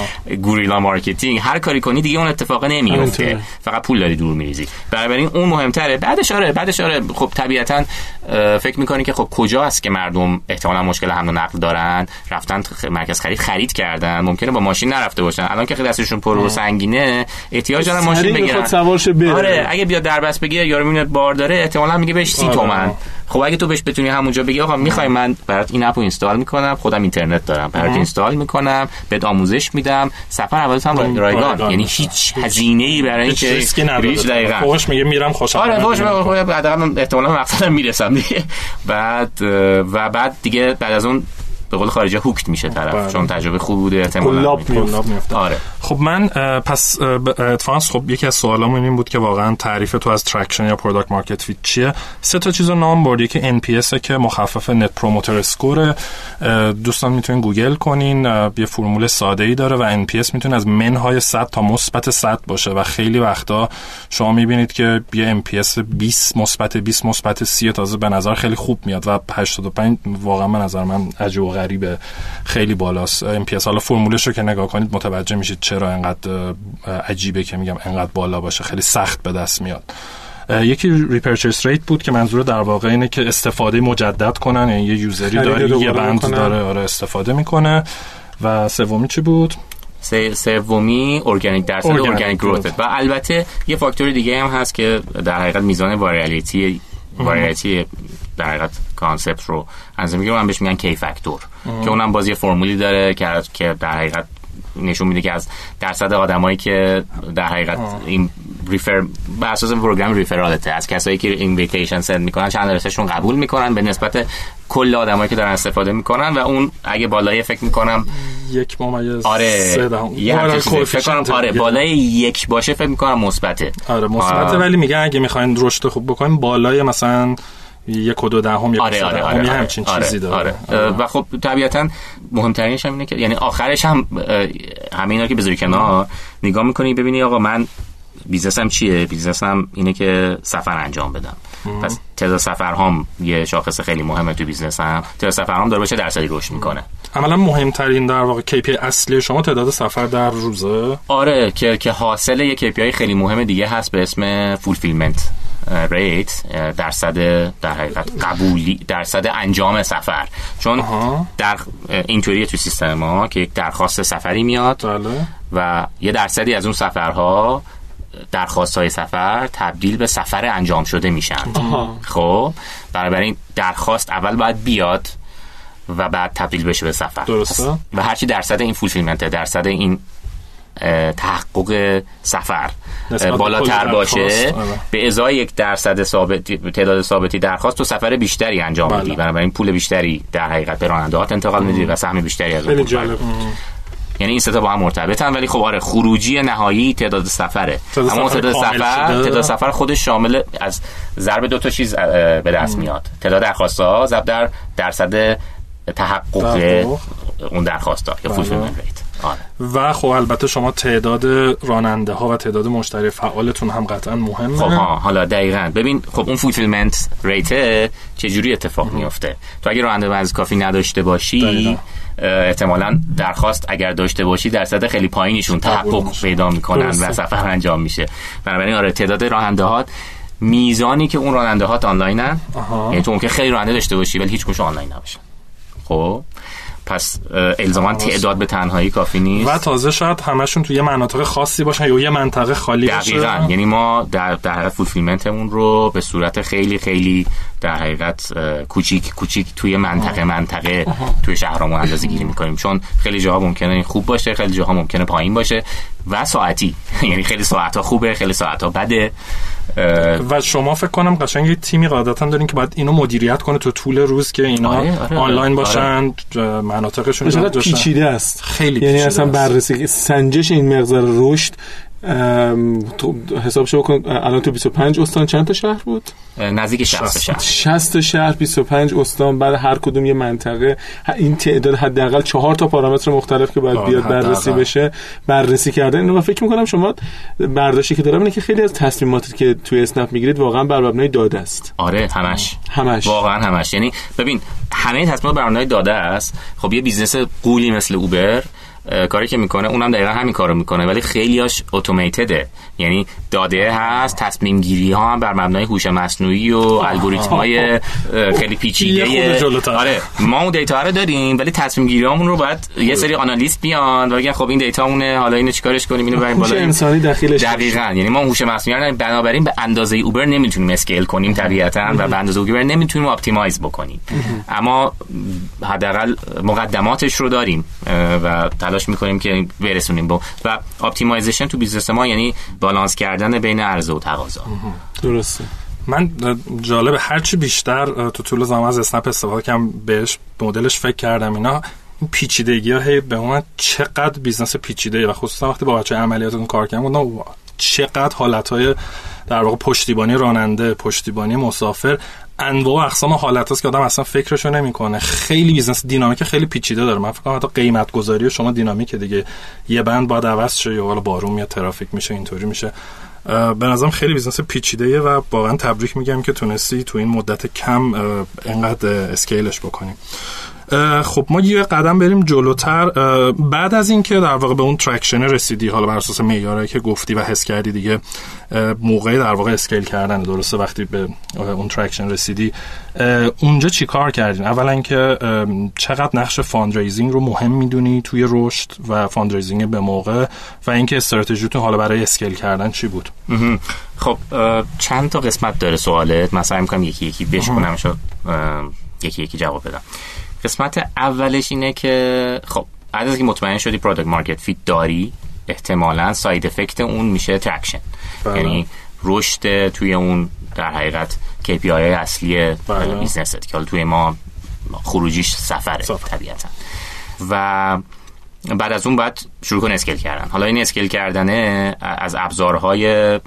guerrilla marketing هر کاری کنی دیگه اون اتفاق نمیفته. همینطوره. فقط پول داری دور میریزی. بنابراین اون مهمتره. بعدش آره بعدش آره. خب طبیعتا فکر می‌کنی که خب کجا است که مردم احتمالا مشکل حمل و نقل دارن؟ رفتن مرکز خرید خرید کردن. ممکنه با ماشین نرفته باشن. الان که دستشون پر و سنگینه احتیاج دارن ماشین بگیرن. آره اگه بیاد دربست بگیره یارو می‌بینه بار داره احتمالا میگه بهش سی آره. تومن. خب اگه تو بهش بتونی همونجا بگی آقا می‌خوای من برات این app و install می‌کنم خودم اینترنت دارم. برات install می‌کنم بهت آموزش میدم. سفر اولت هم رایگان. یعنی. هیچ هزینه ای برای اینکه هیچ دقیقاً. فوقش میگه میرم خوشم آره. باشه خب حداقل احتمالاً مقصدم می‌رسم. دیگه بعد و بعد دیگه بعد از اون به قول خارجی hooked میشه طرف بله. چون تجربه خوب بوده احتمالاً میفته آره. خب من پس اتفاقا خب یکی از سوالامون این بود که واقعا تعریف تو از traction یا product market fit چیه؟ سه تا چیز رو نام بردی که NPS که مخفف Net Promoter Score دوستان می‌تونین گوگل کنین. یه فرمول ساده ای داره و NPS می‌تونه از منهای 100 تا مثبت 100 باشه و خیلی وقتا شما می‌بینید که یه NPS 20 مثبت 20 مثبت 30 تازه به نظر خیلی خوب میاد و 85 واقعا به نظر من عجیب غریبه خیلی بالاست. NPS حالا فرمولش رو که نگاه کنید متوجه میشید چرا انقدر عجیبه که میگم انقدر بالا باشه. خیلی سخت به دست میاد. یکی repurchase rate بود که منظور در واقع اینه که استفاده مجدد کنن. یعنی یه user ی داره یه بند می‌کنن. داره آره استفاده می‌کنه. و سومی چی بود؟ سه- سومی ارگانیک درصد organic. growth و البته یه فاکتور دیگه هم هست که در حقیقت میزان virality virality در حقیقت concept رو از میگه من بهش میگن K factor که اونم باز یه فرمولی داره که که در حقیقت نشون میده که از درصد آدمایی که در حقیقت این refer بر اساس program referral ته از کسایی که invitation send می‌کنن چند درصدشون قبول می‌کنن به نسبت کل آدمایی که دارن استفاده می‌کنن و اون اگه بالای فکر می‌کنم یک ممیز آره. یه آره،. فکر کنم آره. بالای یک باشه فکر می‌کنم مثبته آره مثبت آه. ولی میگن اگه می‌خواین رشد خوب بکنین بالای مثلا یک و دو دهم یک آره آره. آره یه آره همچین آره چیزی داره. آره. و خب طبیعتا مهمترینش هم اینه که یعنی آخرش هم همه اینا که بذاری کنار نگاه می‌کنی ببینی آقا من بیزنسم چیه؟ بیزنسم اینه که سفر انجام بدم. پس تعداد سفرهام یه شاخص خیلی مهمه تو بیزنسم. تعداد سفرهام داره باشه درصدی رشد می‌کنه. عملا مهمترین در واقع KPI اصلی شما تعداد سفر در روزه؟ آره که که حاصل یک KPI خیلی مهم دیگه هست به اسم fulfillment rate درصد در حقیقت قبولی درصد انجام سفر چون. در اینطوریه تو سیستم ما که یک درخواست سفری میاد بله و یه درصدی از اون سفرها درخواست های سفر تبدیل به سفر انجام شده میشن. خب بنابراین درخواست اول باید بیاد و بعد تبدیل بشه به سفر درسته. و هرچی درصد این فولفیلمنت درصد این تحقق سفر بالاتر باشه آره. به ازای یک درصد ثابتی تعداد ثابتی درخواست تو سفر بیشتری انجام بله. میدی بنابراین پول بیشتری در حقیقت به راننده‌هات انتقال میدی و سهم بیشتری از اون پول. جالب یعنی این سه تا با هم مرتبطن ولی خب آره خروجی نهایی تعداد سفره اما تعداد سفر. تعداد سفر خودش شامل از ضرب دو تا چیز به دست میاد تعداد درخواست ها ضرب در درصد تحقق. اون درخواست ها یا بله. fulfillment آره. و خب البته شما تعداد راننده ها و تعداد مشتری فعالتون هم قطعا مهمه. خب ها حالا دقیقا. ببین خب اون fulfillment rate چجوری اتفاق میفته تو اگه راننده از کافی نداشته باشی دقیقاً. احتمالا درخواست اگر داشته باشی درصد خیلی پایینیشون تحقق. پیدا می‌کنن درسته. و سفر انجام میشه. بنابراین آره تعداد راننده هات میزانی که اون راننده هات آنلاینن. یعنی تو ممکن خیلی راننده داشته باشی ولی هیچ آنلاین نباشن. خب؟ پس الزاما تعداد به تنهایی کافی نیست. و تازه شاید همشون توی یه مناطق خاصی باشن یا یه منطقه خالی دقیقا. باشه یعنی ما در در حقیقت فولفیلمنتمون رو به صورت خیلی خیلی در حقیقت کوچیک کوچیک توی منطقه منطقه توی شهرامون اندازه گیری می‌کنیم. چون خیلی جاها ممکنه خوب باشه خیلی جاها ممکنه پایین باشه. و ساعتی یعنی خیلی ساعت ها خوبه خیلی ساعت ها بده و شما فکر کنم قشنگ یه تیمی قاعدتا دارین که باید اینو مدیریت کنه تو طول روز که اینا آره، آره، آنلاین آره. باشن مناطقشون جدا باشن. پیچیده است خیلی یعنی اصلا. بررسی سنجش این مقدار رشد تو حسابشو بکن الان تو 25 استان چند تا شهر بود؟ نزدیک 60 شهر. 60 تا شهر 25 استان برای هر کدوم یه منطقه. این تعداد حداقل چهار تا پارامتر مختلف که باید آره، بیاد بررسی. بشه بررسی کردن. اینو من فکر می‌کنم شما برداشتی که دارم اینه که خیلی از تصمیماتی که توی اسنپ می‌گیرید واقعا بر مبنای داده است. آره همش. همش. واقعا همش. یعنی ببین همه تصمیمات بر مبنای داده است. خب یه business غولی مثل اوبر. کاری که می‌کنه اونم دقیقا همین کارو می‌کنه. ولی خیلیاش automated ه یعنی داده هست تصمیم گیری ها هم بر مبنای هوش مصنوعی و الگوریتم های خیلی پیچیده. آره ما اون data رو داریم ولی تصمیم گیری رو باید یه سری analyst بیان و بگن خب این data مونه حالا اینو چیکارش کنیم اینو بریم بالا. انسانی دخیلش دقیقا. یعنی ما هوش مصنوعی رو بنابراین به اندازه اوبر نمی‌تونیم scale کنیم طبیعتا و به اندازه اوبر نمی‌تونیم optimize بکنیم. اما حداقل مقدماتش رو داریم و تلاش می‌کنیم که برسونیم با و optimization تو business ما یعنی بالانس کردن بین عرضه و تقاضا. درسته. من جالب هرچی بیشتر تو طول زمان از اسنپ استفاده کردم بهش به مدلش فکر کردم اینا این پیچیدگی ها هی به من چقدر business پیچیده و خصوصا وقتی با بچه عملیاتتون کار کردم چقدر حالت های در واقع پشتیبانی راننده پشتیبانی مسافر انواع و اقسام حالت هست که آدم اصلا فکرشو نمی‌کنه. خیلی business دینامیک خیلی پیچیده داره. من فکر حتی قیمت گذاری شما دینامیکه دیگه. یه بند باید عوض شه یا حالا بارون میاد ترافیک میشه اینطوری میشه. به نظرم خیلی business پیچیده و واقعا تبریک میگم که تونستی تو این مدت کم اه، scale ش بکنیم خب ما یه قدم بریم جلوتر بعد از اینکه در واقع به اون traction رسیدی حالا بر اساس معیارایی که گفتی و حس کردی دیگه اه، موقعی در واقع scale کردن درسته؟ وقتی به اون traction رسیدی اونجا چی کار کردین؟ اولا که اه، چقدر نقش fundraising رو مهم می‌دونی توی رشد و fundraising به موقع و اینکه استراتژیتون حالا برای scale کردن چی بود. خب چند تا قسمت داره سوالت؟ من سعی می‌کنم یکی یکی بشکنم یکی یکی جواب بدم. قسمت اولش اینه که خب بعد از که مطمئن شدی product market fit داری احتمالا side effect اون میشه traction بله. یعنی رشد توی اون در حقیقت KPI های اصلی بله. business ت که حالا توی ما خروجیش سفره سفر. طبیعتا و بعد از اون باید شروع کن scale کردن. حالا این scale کردنه از ابزارهای اه،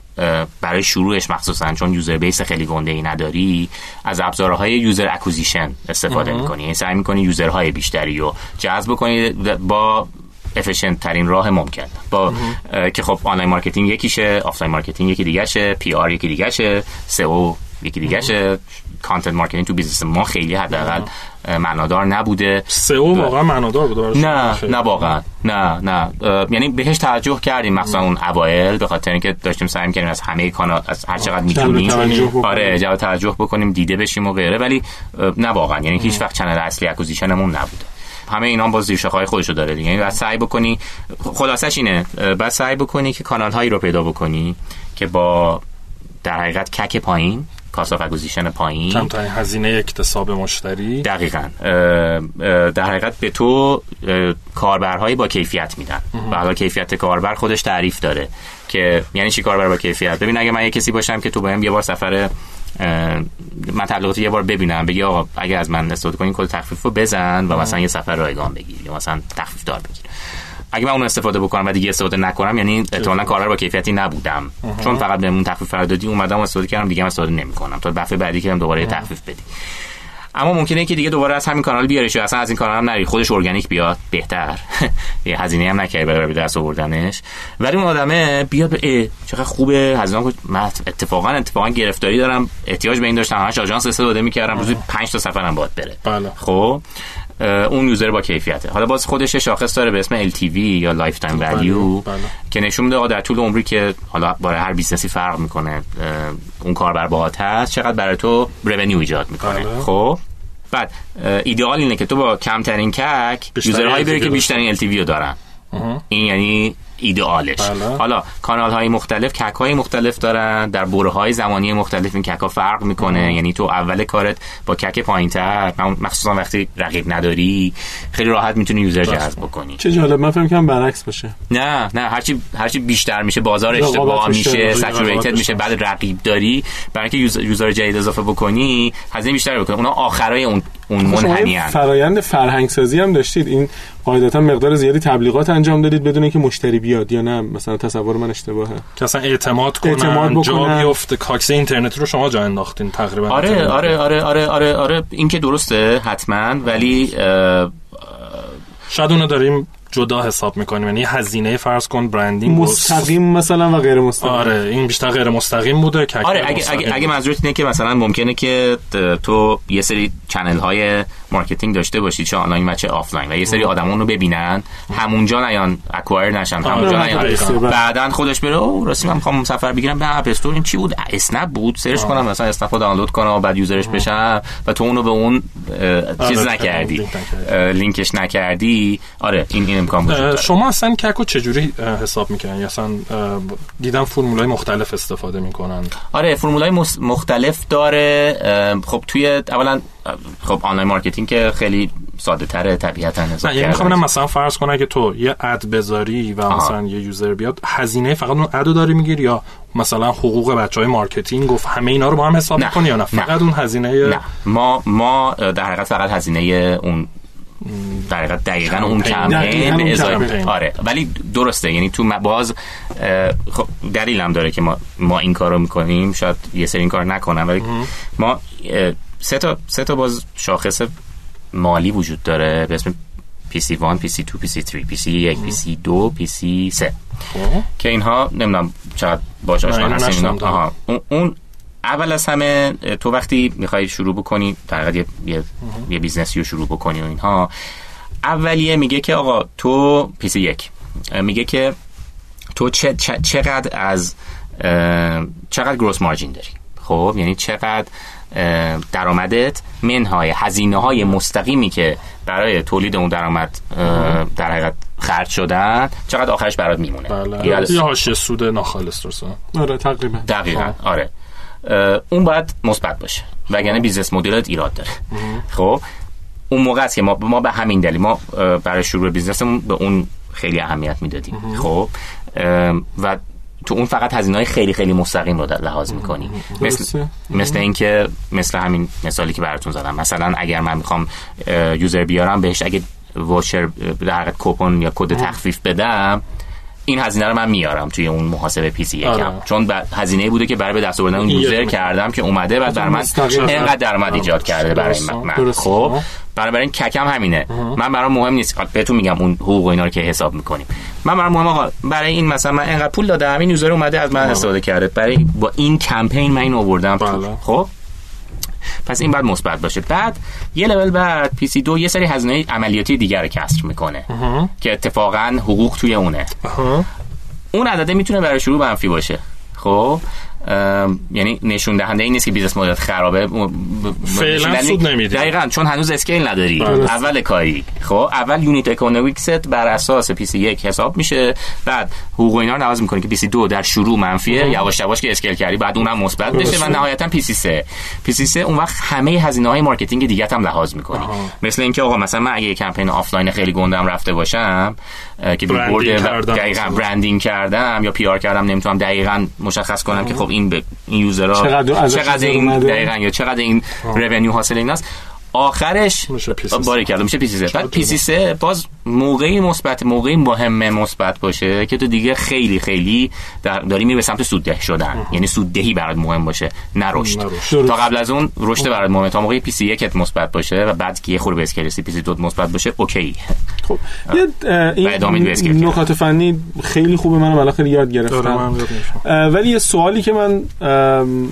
برای شروعش مخصوصا چون user base خیلی گنده ای نداری از ابزارهای user acquisition استفاده می‌کنی. یعنی سعی می‌کنی user های بیشتری رو جذب کنی با efficient ترین راه ممکن. با اه، که خب online marketing یکیشه offline marketing یکی دیگه شه PR یکی دیگه شه SEO یکی دیگه شه content marketing تو business ما خیلی حداقل معنادار نبوده. سئو واقعا معنادار بود برای شما؟ نه. نه واقعا. نه نه. یعنی بهش توجه کردیم مثلا اون اوایل به خاطر اینکه داشتیم سعی می‌کردیم از همه کانال از هر چقدر می‌تونیم. آره جلب توجه بکنیم دیده بشیم و غیره ولی نه واقعا. یعنی هیچ وقت چنل اصلی اکوزیشنمون نبوده. همه اینا باز زیر های خودشو داره دیگه. یعنی بعد سعی بکنی خلاصش اینه بعد سعی بکنی که کانال هایی رو پیدا بکنی که با در حقیقت کک پایین cost acquisition پایین کمترین هزینه اکتساب مشتری؟ دقیقا. در حقیقت به تو کاربرهایی با کیفیت میدن. و حالا کیفیت کاربر خودش تعریف داره که یعنی چی کاربر با کیفیت؟ ببین اگه من یه کسی باشم که تو بیام یه بار سفر من تبلیغات یه بار ببینم بگی آقا اگه از من استفاده کنی کد تخفیف رو بزن و مثلا یه سفر رایگان بگیر یا مثلا تخفیف دار بگیر. اگه من اون استفاده بکنم و دیگه استفاده نکنم یعنی احتمالاً کاربر با کیفیتی نبودم. چون فقط بهمون تخفیف رو دادی اومدم و استفاده کردم دیگه هم استفاده نمی‌کنم. تا دفعه بعدی که هم دوباره تخفیف بدی. اما ممکنه که دیگه دوباره از همین کانال بیاریش یا اصلا از این کانال هم نری. خودش ارگانیک بیاد بهتر. یه هزینه هم نکردی برای به دست آوردنش. ولی اون آدمه بیاد به چقدر خوبه. هزینه من اتفاقا اتفاقا گرفتاری دارم. احتیاج به این داشتم. همش آژانس استفاده می‌کردم. روزی 5 تا سفرم باید بره. بله. خب؟ اون user با کیفیته. حالا باز خودش شاخص داره به اسم LTV یا lifetime value. که نشون میده در طول عمری که حالا برای هر business ی فرق می‌کنه اون کاربر باهات هست چقدر برای تو revenue ایجاد می‌کنه. بله. خب؟ بعد ایدئال اینه که تو با کمترین CAC user هایی بیاری که بیشترین LTV رو دارن. این یعنی ایدئالش. بله. حالا کانال های مختلف CAC های مختلف دارن در برهه های زمانی مختلف این CAC ها فرق می‌کنه. یعنی تو اول کارت با CAC پایین تر مخصوصا وقتی رقیب نداری خیلی راحت می‌تونی یوزر جذب بکنی. چه جالب من فکر کنم برعکس باشه. نه نه هرچی هرچی بیشتر میشه بازار اشتباه میشه سچوریتد میشه. بعد رقیب داری برای اینکه یوز- یوزر جدید اضافه بکنی هزینه بیشتر بکنه اونا آخرای اون اون خب منحنی. فرایند فرهنگ سازی هم داشتید. این قاعدتا مقدار زیادی تبلیغات انجام دادید بدون اینکه مشتری بیاد یا نه. مثلا تصور من اشتباهه. که اصلا اعتماد کنن اعتماد جا بکنن. بیفته کاکسه اینترنتی رو شما جا انداختین تقریبا آره آره آره آره آره آره. این که درسته حتما. ولی شاید اونو داریم جدا حساب می‌کنیم. یعنی هزینه فرض کن branding مستقیم مثلا و غیر مستقیم. آره این بیشتر غیر مستقیم بوده که آره اگه اگه, اگه منظورت اینه که مثلا ممکنه که تو یه سری channel های marketing داشته باشی چه آنلاین و چه آفلاین. و یه سری آدما رو ببینن. همونجا نیان acquire نشن. همونجا آره، نیان. درسته، بله. بعدا خودش بگه اوه راستی من می‌خوام سفر بگیرم. به App Store این چی بود؟ اسنپ بود. search کنم مثلا اسنپ رو دانلود کنم و بعد user ش بشم. و تو اونو به اون اه، چیز آره، نکردی. لینکش نکردی. آره این این امکان وجود شما اصلا CAC و چجوری اه، حساب می‌کنن یا اصلا دیدم فرمولای مختلف استفاده می‌کنن. آره فرمولای مختلف داره. خب توی اولا خب online marketing که خیلی ساده تره طبیعتا نه یعنی. می‌خوام مثلا فرض کن اگه تو یه ad بذاری و آها. مثلا یه user بیاد هزینه فقط اون ad و داری می‌گیری یا مثلا حقوق بچه های marketing و همه اینا رو با هم حساب نه. می‌کنی یا نه نه. فقط اون هزینه نه ما ما در حقیقت فقط هزینه اون در حقیقت دقیقا اون کمپین. به ازای. آره ولی درسته یعنی تو باز خب دلیل هم داره که ما ما این کارو می‌کنیم شاید یه سری این کار نکنم ولی ما سه تا سه تا باز شاخص مالی وجود داره به اسم PC1, PC2, PC3 PC1, PC2, PC3 خب. که اینها نمی‌دونم چقدر باش نه، آشنا هستین. آها. اون, اون اول از همه تو وقتی می‌خوای شروع بکنی در یه, یه, یه business ی رو شروع بکنی و اینها اولیه میگه که آقا تو PC یک اه، میگه که تو چه چه- چقدر از چقدر gross margin داری خب یعنی چقدر درآمدت منهای هزینه های مستقیمی که برای تولید اون درآمد در حقیقت خرج شدن چقدر آخرش برات میمونه؟ بله. یه حاشیه سود ناخالص درسته آره تقریبا. دقیقا آره. اه، اون باید مثبت باشه. وگرنه business model ت ایراد داره. خب؟ اون موقع است که ما ما به همین دلیل ما برای شروع business مون به اون خیلی اهمیت می‌دادیم. خب؟ و تو اون فقط هزینه های خیلی خیلی مستقیم رو لحاظ می‌کنی. مثل. مثل اینکه مثل همین مثالی که براتون زدم. مثلا اگر من می‌خوام user بیارم بهش اگه voucher در حقیقت کوپن یا کد تخفیف بدم این هزینه رو من میارم توی اون محاسبه PC یکم. چون هزینه بوده که برای به دست آوردن اون این user کردم که اومده بعد برای من. اینقدر درآمد ایجاد کرده برای. من. خب بنابراین CAC م همینه من برام مهم نیست بهتون میگم اون حقوق اینا رو که حساب می‌کنیم من برام مهم آقا برای این مثلا من اینقدر پول دادم این user اومده از من استفاده کرده برای با این کمپین من اینو آوردم. بله. خب پس این باید مثبت باشه. بعد یه لول بعد PC دو یه سری هزینه عملیاتی دیگر رو کسر می‌کنه که اتفاقا حقوق توی اونه. آها. اون عدده می‌تونه برای شروع منفی باشه. خب؟ یعنی نشون دهنده این نیست که business model خرابه. فعلا سود نمیده. دقیقاً چون هنوز scale نداری. درست. اول کاری. خب اول unit economics ت بر اساس PC یک حساب میشه. بعد حقوق اینا رو نواز می‌کنه که PC دو در شروع منفیه. یواش یواش که scale کردی باید اونم مثبت بشه و نهایتا PC سه. PC سه اون وقت همه هزینه های marketing دیگه هم لحاظ می‌کنی. مثل اینکه آقا مثلا من اگه یه کمپین آفلاین خیلی گنده رفته باشم که بیلبورد کردم دقیقاً مثلا. branding کردم یا PR کردم نمی‌تونم دقیقاً مشخص کنم که خب این به این user ها چقدر چقدر این؟ دقیقاً یا چقدر این revenue حاصل این است آخرش. باری کرده میشه PC سه بعد PC سه باز موقعی مثبت موقعی مهم مثبت باشه که تو دیگه خیلی خیلی در داری میری به سمت سودده شدن. یعنی سوددهی برات مهم باشه نه رشد. تا قبل از اون رشد برات مهمه. تا موقعی PC یکت مثبت باشه و بعد که یه خورده رسی PC دو مثبت باشه okay. خب. این. نکات فنی خیلی خوبه منم الان خیلی یاد گرفتم. ولی یه سوالی که من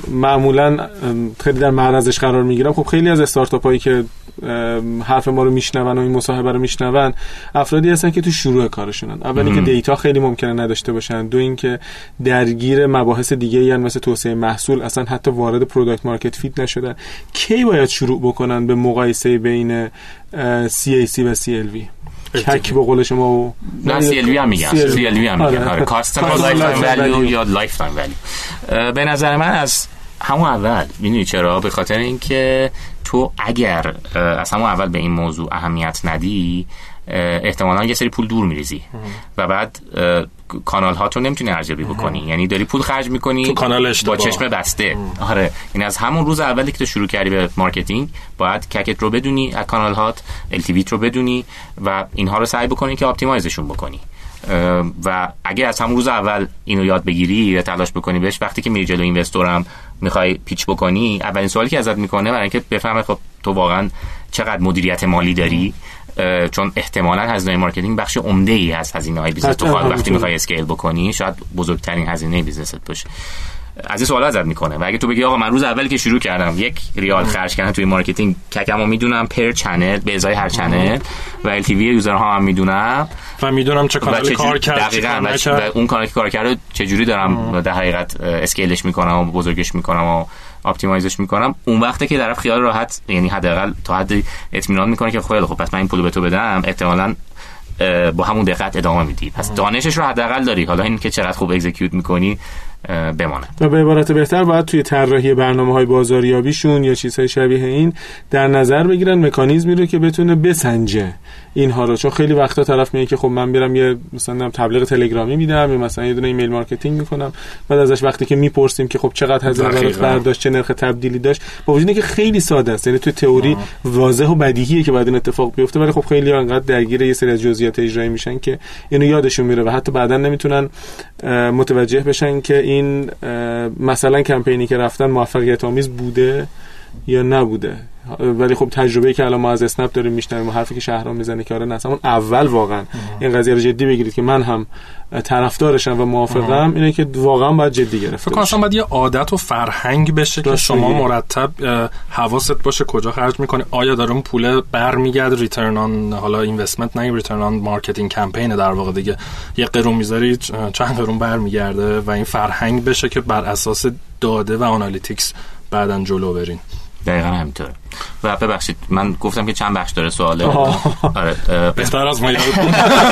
معمولا خیلی در معرضش قرار می‌گیرم. خب خیلی از استارتاپ هایی که ام، حرف ما رو میشنون و این مصاحبه رو میشنون افرادی هستن که تو شروع کارشونن. اول اینکه data خیلی ممکنه نداشته باشن. دو اینکه درگیر مباحث دیگه ای مثل توسعه محصول اصلا حتی وارد product market fit نشدن. کی باید شروع بکنن به مقایسه بین CAC و CLV CAC به قول شما و نه سی ال وی هم میگن. سی ال وی هم میگن. آره. customer lifetime value. یا lifetime value به نظر من از همون اول می‌دونی چرا؟ به خاطر اینکه تو اگر از همون اول به این موضوع اهمیت ندی احتمالا یه سری پول دور میریزی. و بعد کانال ها تو نمی‌تونی ارزیابی بکنی. یعنی داری پول خرج می‌کنی تو کانال. با چشم بسته. آره. این یعنی از همون روز اولی که تو شروع کردی به marketing باید CAC ت رو بدونی از کانال هات LTV رو بدونی و اینها رو سعی بکنی که optimize شون بکنی. و اگه از همون روز اول اینو یاد بگیری یا تلاش بکنی بهش وقتی که میری جلو investor م می‌خوای pitch بکنی اولین سوالی که ازت می‌کنه برای اینکه بفهمه خب تو واقعا چقدر مدیریت مالی داری چون احتمالا هزینه marketing بخش عمده ای از هزینه های business. تو وقتی می‌خوای scale بکنی شاید بزرگترین هزینه business ت باشه. از این سوال ازت می‌کنه. و اگه تو بگی آقا من روز اولی که شروع کردم یک ریال خرج کردم توی marketing CAC مو می‌دونم per channel به ازای هر channel. و LTV ها هم می‌دونم. و می‌دونم چه کانالی کار کرد و, و اون کانالی که کار کرده چه جوری دارم در حقیقت اسکیلش می‌کنم و بزرگش می‌کنم و اپتیمایزش می‌کنم. اون وقته که طرف خیال راحت یعنی حداقل تا حدی اطمینان می‌کنه که خیلی خب پس من این پولو به تو بدم احتمالاً با همون دقت ادامه میدی. پس دانشش رو حداقل داری. حالا این که چقدر خوب اکزیکیوت می‌کنی بمانه. و به عبارت بهتر باید توی طراحی برنامه های بازاریابیشون یا چیزهای شبیه این در نظر بگیرن مکانیزمی رو که بتونه بسنجه اینها رو. چون خیلی وقتا طرف میگه که خب من میرم یه مثلا تبلیغ تلگرامی میدم یا مثلا یه دونه email marketing می‌کنم. بعد ازش وقتی که می‌پرسیم که خب چقدر هزینه برات برداشت چه نرخ تبدیلی داشت با وجودی که خیلی ساده است یعنی تو تئوری واضح و بدیهیه که بعد این اتفاق بیفته ولی خب خیلی انقدر درگیر یه سری از جزئیات اجرایی میشن که اینو یادشون میره و حتی بعدا نمی‌تونن متوجه بشن که این مثلا کمپینی که رفتن موفقیت آمیز بوده یا نبوده؟ ولی خب تجربه که الان ما از اسنپ داریم میشنویم و حرفی که شهرام می‌زنه که آره نه اول واقعا این قضیه رو جدی بگیرید که من هم طرفدارشم و موافقم اینه که واقعا باید جدی گرفته فکر کنم باید یه عادت و فرهنگ بشه که شما مرتب حواست باشه کجا خرج می‌کنی. آیا داره اون پول برمیگرده؟ return on حالا investment نه return on marketing campaign در واقع دیگه. یه قرون می‌ذاری چند قرون برمیگرده و این فرهنگ بشه که بر اساس داده و analytics بعدا جلو برین. دقیقا همینطوره. و ببخشید من گفتم که چند بخش داره سواله آره بهتر از ما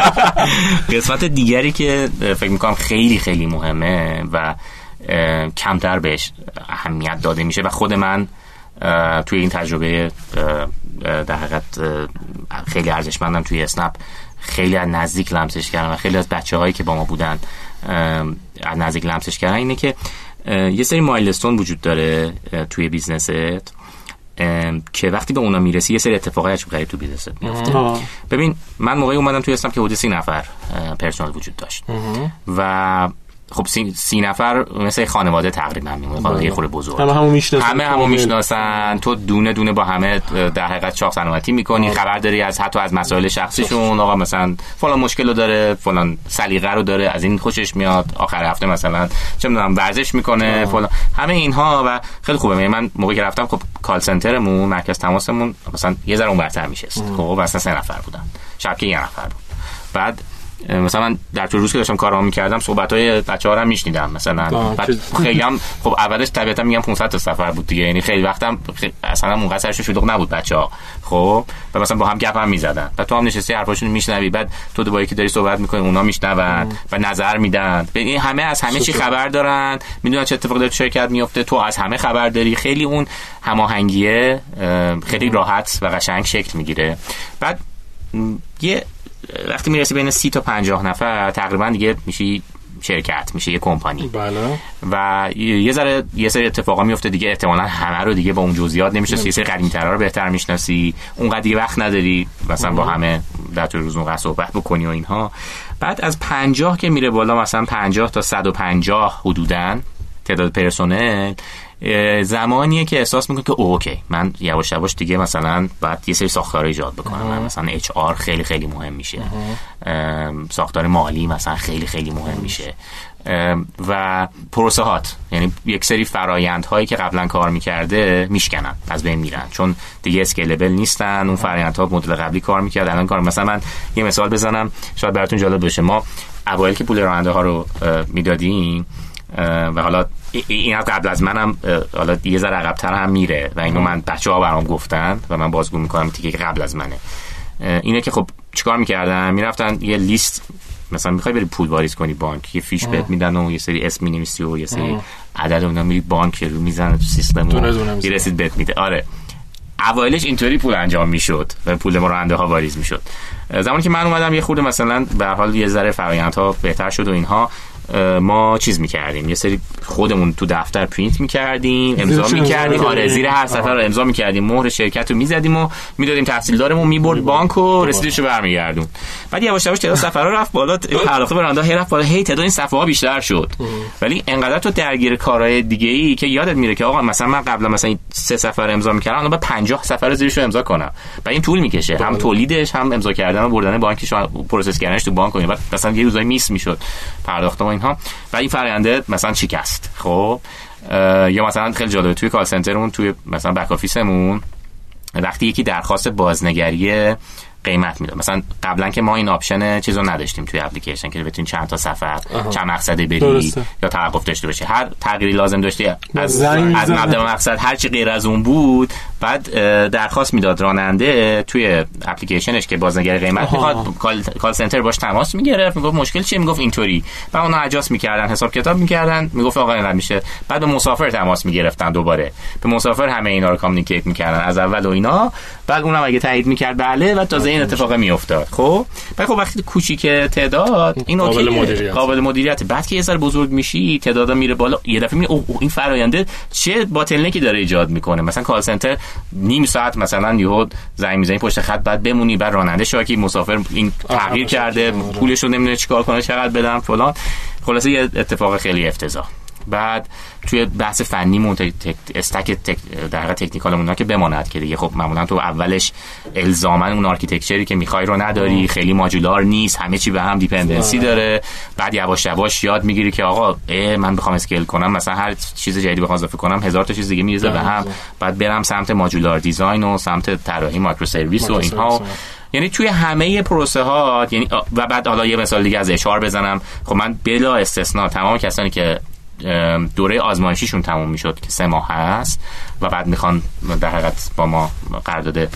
قسمت دیگری که فکر می‌کنم خیلی خیلی مهمه و کمتر بهش اهمیت داده میشه و خود من توی این تجربه در حقیقت خیلی ارزشمندم توی اسنپ. خیلی از نزدیک لمسش کردم و خیلی از بچه هایی که با ما بودن از نزدیک لمسش کردن اینه که یه سری milestone وجود داره توی business ت. که وقتی به اونا می‌رسی یه سری اتفاقای عجیب غریب تو business ت میفته ببین من موقعی اومدم توی اسنپ که حدود سی نفر پرسنل وجود داشت. و خب سی, سی نفر مثل خانواده تقریبا میمونه خانواده یه خورده بزرگ. همه همو می‌شناسن همه همو می‌شناسن. تو دونه دونه با همه در حقیقت چاق سلامتی می‌کنی خبر داری از حتی از مسائل شخصیشون آقا مثلا فلان مشکل رو داره فلان سلیقه رو داره از این خوشش میاد آخر هفته مثلا چه می‌دونم ورزش می‌کنه فلان. همه اینها و خیلی خوبه. یعنی من موقعی که رفتم خب کال سنترمون مرکز تماسمون مثلا یه ذره اونورتر میشه خب مثلا سه نفر بودن. شب یه نفر بود. بعد مثلا من در طول روز که داشتم کارام می‌کردم صحبت های بچه ها رو میشنیدم مثلا. خیلی هم خب اولش طبیعتا میگم 500 تا سفر بود دیگه. یعنی خیلی وقتم خیلی اصلا اون سرش شلوغ نبود بچه ها خب؟ و مثلا با هم گپ هم می‌زدن. و تو هم نشستی حرفاشون میشنوی. بعد تو دوباره که داری صحبت می‌کنی اونا میشنون و نظر میدن. این همه از همه چی خبر دارن. می‌دونن چه اتفاقی در شرکت میفته تو از همه خبر داری. خیلی اون هماهنگیه خیلی راحت و قشنگ شکل می‌گیره. بعد یه وقتی می‌رسی بین سی تا پنجاه نفر تقریبا دیگه میشه شرکت میشه یه کمپانی. بله. و یه ذره یه سری اتفاقا میفته دیگه احتمالا همه رو دیگه با اون جزئیات نمیشه یه سری قدیمی‌ترا رو بهتر می‌شناسی. اونقدر دیگه وقت نداری مثلا با همه در طول روز اونقدر صحبت بکنی و اینها. بعد از پنجاه که میره بالا مثلا پنجاه تا 150 حدوداً تعداد پرسنل زمانیه که احساس می‌کنه که okay من یواش یواش دیگه مثلا باید یه سری ساختار ایجاد بکنم من مثلا HR خیلی خیلی مهم میشه. ساختار مالی مثلا خیلی خیلی مهم میشه. و پروسه هات یعنی یک سری فرایند هایی که قبلا کار می‌کرده میشکنن از بین میرن. چون دیگه scalable نیستن اون فرایند ها مدل قبلی کار می‌کرد الان کار مثلا من یه مثال بزنم شاید براتون جالب بشه ما اوایل که پول راننده ها رو می‌دادیم و حالا این قبل از منم حالا یه ذره عقب‌تر هم میره و اینو من بچه ها برام گفتن و من بازگو می‌کنم که قبل از منه. اینه که خب چیکار می‌کردن؟ می‌رفتن یه لیست مثلا می‌خوای بری پول واریز کنی بانک یه فیش بهت میدن و یه سری اسم می‌نویسی و یه سری عدد اونا میری بانک رو می‌زنه تو سیستم و رسید بهت میده. آره. اوایلش اینطوری پول انجام می‌شد و پول راننده ها واریز می‌شد. زمانی که من اومدم یه خورده مثلا به حال یه ذره فرآیندها بهتر شد و اینها ما چیز می‌کردیم. یه سری خودمون تو دفتر پرینت می‌کردیم امضا می‌کردیم. آره زیر هر سفر رو امضا می‌کردیم. مهر شرکت رو می‌زدیم و می‌دادیم تحصیلدارمون می‌برد. بانک و رسیدش رو برمیگردون. بعد یواش یواش تعداد سفرها رفت بالا. پرداخت برنده هی رفت بالا. هی تعداد این صفحه ها بیشتر شد. ولی انقدر تو درگیر کارهای دیگه ای که یادت میره که آقا مثلا من قبلا مثلا سه سفر امضا می‌کردم الان با 50 سفر زیرش رو امضا کنم. و این طول می‌کشه. هم تولیدش هم امضا کردن و بردن بانکش process کردنش تو بانک و بعد مثلا یه روزای miss می‌شد. پرداخت اینها و این فراینده مثلا شکست خب یا مثلا خیلی جالبه توی call center مون توی مثلا back office مون وقتی یکی درخواست بازنگری قیمت می‌داد. مثلا قبلا که ما این option چیزو نداشتیم توی اپلیکیشن که بتونی چند تا سفر چند مقصدی بری یا توقف داشته باشی. هر تغییری لازم داشتی از از مبدا مقصد هر چی غیر از اون بود بعد درخواست می‌داد راننده توی اپلیکیشنش که بازنگری قیمت می‌خواد کال, کال سنتر باش تماس می‌گرفت. می‌گفت مشکل چیه؟ می‌گفت اینطوری. و اونا اجاس می‌کردن حساب کتاب می‌کردن. می‌گفت آقا اینقدر میشه. بعد به مسافر تماس می‌گرفتن دوباره. به مسافر همه اینا رو کامیکیت می‌کردن. از اول و اینا. بعد اونم اگه تایید می‌کرد بله و تازه این اتفاق میافتاد. خب؟ بعد خب وقتی کوچیک تعداد این قابل مدیریت. قابل مدیریت. بعد که یه سر بزرگ میشی تعدادا میره بالا یه دفعه می‌بینی این فراینده چه bottleneck ی داره ایجاد می‌کنه. مثلا call center نیم ساعت مثلا یهو زنگ می‌زنی پشت خط بعد بمونی بعد راننده شاکی مسافر این تغییر کرده پولش رو نمی‌دونه چیکار کنه چقدر بدم فلان. خلاصه یه اتفاق خیلی افتضاح. بعد توی بحث فنیمون tech، tech stack، tech در حقیقت technical مون که بماند که دیگه خب معمولا تو اولش الزاما اون architecture ی که می‌خوای رو نداری خیلی ماجولار نیست همه چی به هم dependency داره. بعد یواش یواش یاد می‌گیری که آقا من بخوام scale کنم مثلا هر چیز جدیدی بخوام اضافه کنم هزار تا چیز دیگه میریزه به هم. بعد برم سمت modular design و سمت طراحی microservice و اینها. یعنی توی همه پروسه ها یعنی و بعد حالا یه مثال دیگه از HR بزنم. خب من بلا استثنا تمام کسانی که دوره آزمایشیشون تموم می‌شد که سه ماه هست و بعد می‌خوان در حقیقت با ما قرارداد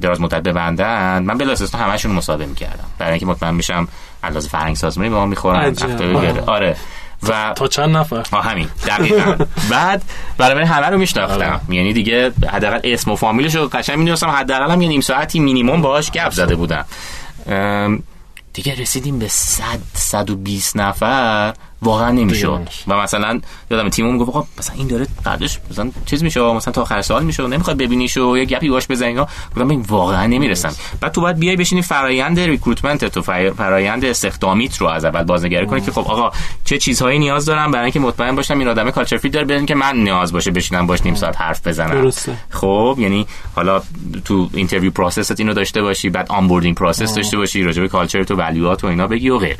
دراز مدت ببندن. من بلا استثنا همشون مصاحبه می‌کردم. برای اینکه مطمئن میشم علاوه فرهنگ سازمانی با ما می‌خورن. آره. و تا چند نفر؟ همین. دقیقاً. بعد برای همه رو میشناختم. آره. یعنی دیگه حداقل اسم و فامیلش رو قشنگ می‌دونستم. حداقل هم یه نیم ساعتی مینیمم باهاش گپ زده بودم. دیگه رسیدیم به 100 120 نفر. واقعا نمی‌شد. و مثلا یادم تیمم گفت آقا مثلا این داره قدش مثلا چیز میشه مثلا تا آخر سال میشه نمی‌خواد ببینیش و یه گپی باش بزنی. گفتم این واقعا نمی‌رسم. بعد تو باید بیای بشینی فرایند recruitment تو فرایند استخدامیت رو از اول بازنگری کنی که خب آقا چه چیزهایی نیاز دارم برای اینکه مطمئن باشم این آدم culture fit داره بدون که من نیاز باشه بشینم باش نیم ساعت حرف بزنم. درسته. خب یعنی حالا تو interview process ت اینو داشته باشی بعد onboarding process داشته باشی راجع به culture تو value ات و اینا بگی و غیره.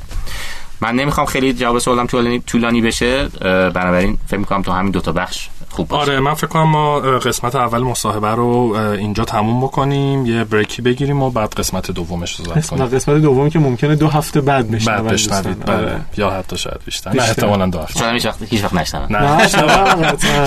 من نمی‌خوام خیلی جواب سوالم طولانی طولانی بشه بنابراین فکر می‌کنم تو همین دو تا بخش خوب باشه. آره من فکر کنم ما قسمت اول مصاحبه رو اینجا تموم بکنیم یه بریکی بگیریم و بعد قسمت دومش رو ضبط کنیم. قسمت دوم که ممکنه دو هفته بعد بشه بعد بشنوید آره. یا حتی شاید بیشتر. نه احتمالا دو هفته. چون هیچ وقت هیچ وقت نشنوم. نه.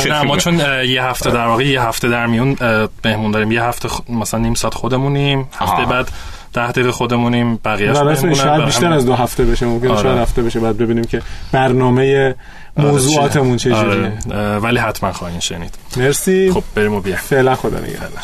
نه ما چون یه هفته در واقع یه هفته در میون مهمون داریم. یه هفته مثلا نیم ساعت خودمونیم. هفته بعد ده دقیقه خودمونیم بقیه شاید بیشتر از دو هفته بشه ممکن آره. شاید هفته بشه بعد ببینیم که برنامه موضوعاتمون چه آره. ولی حتما خواهید شنید. مرسی. خب بریم و بیا فعلا خدا نگهدار.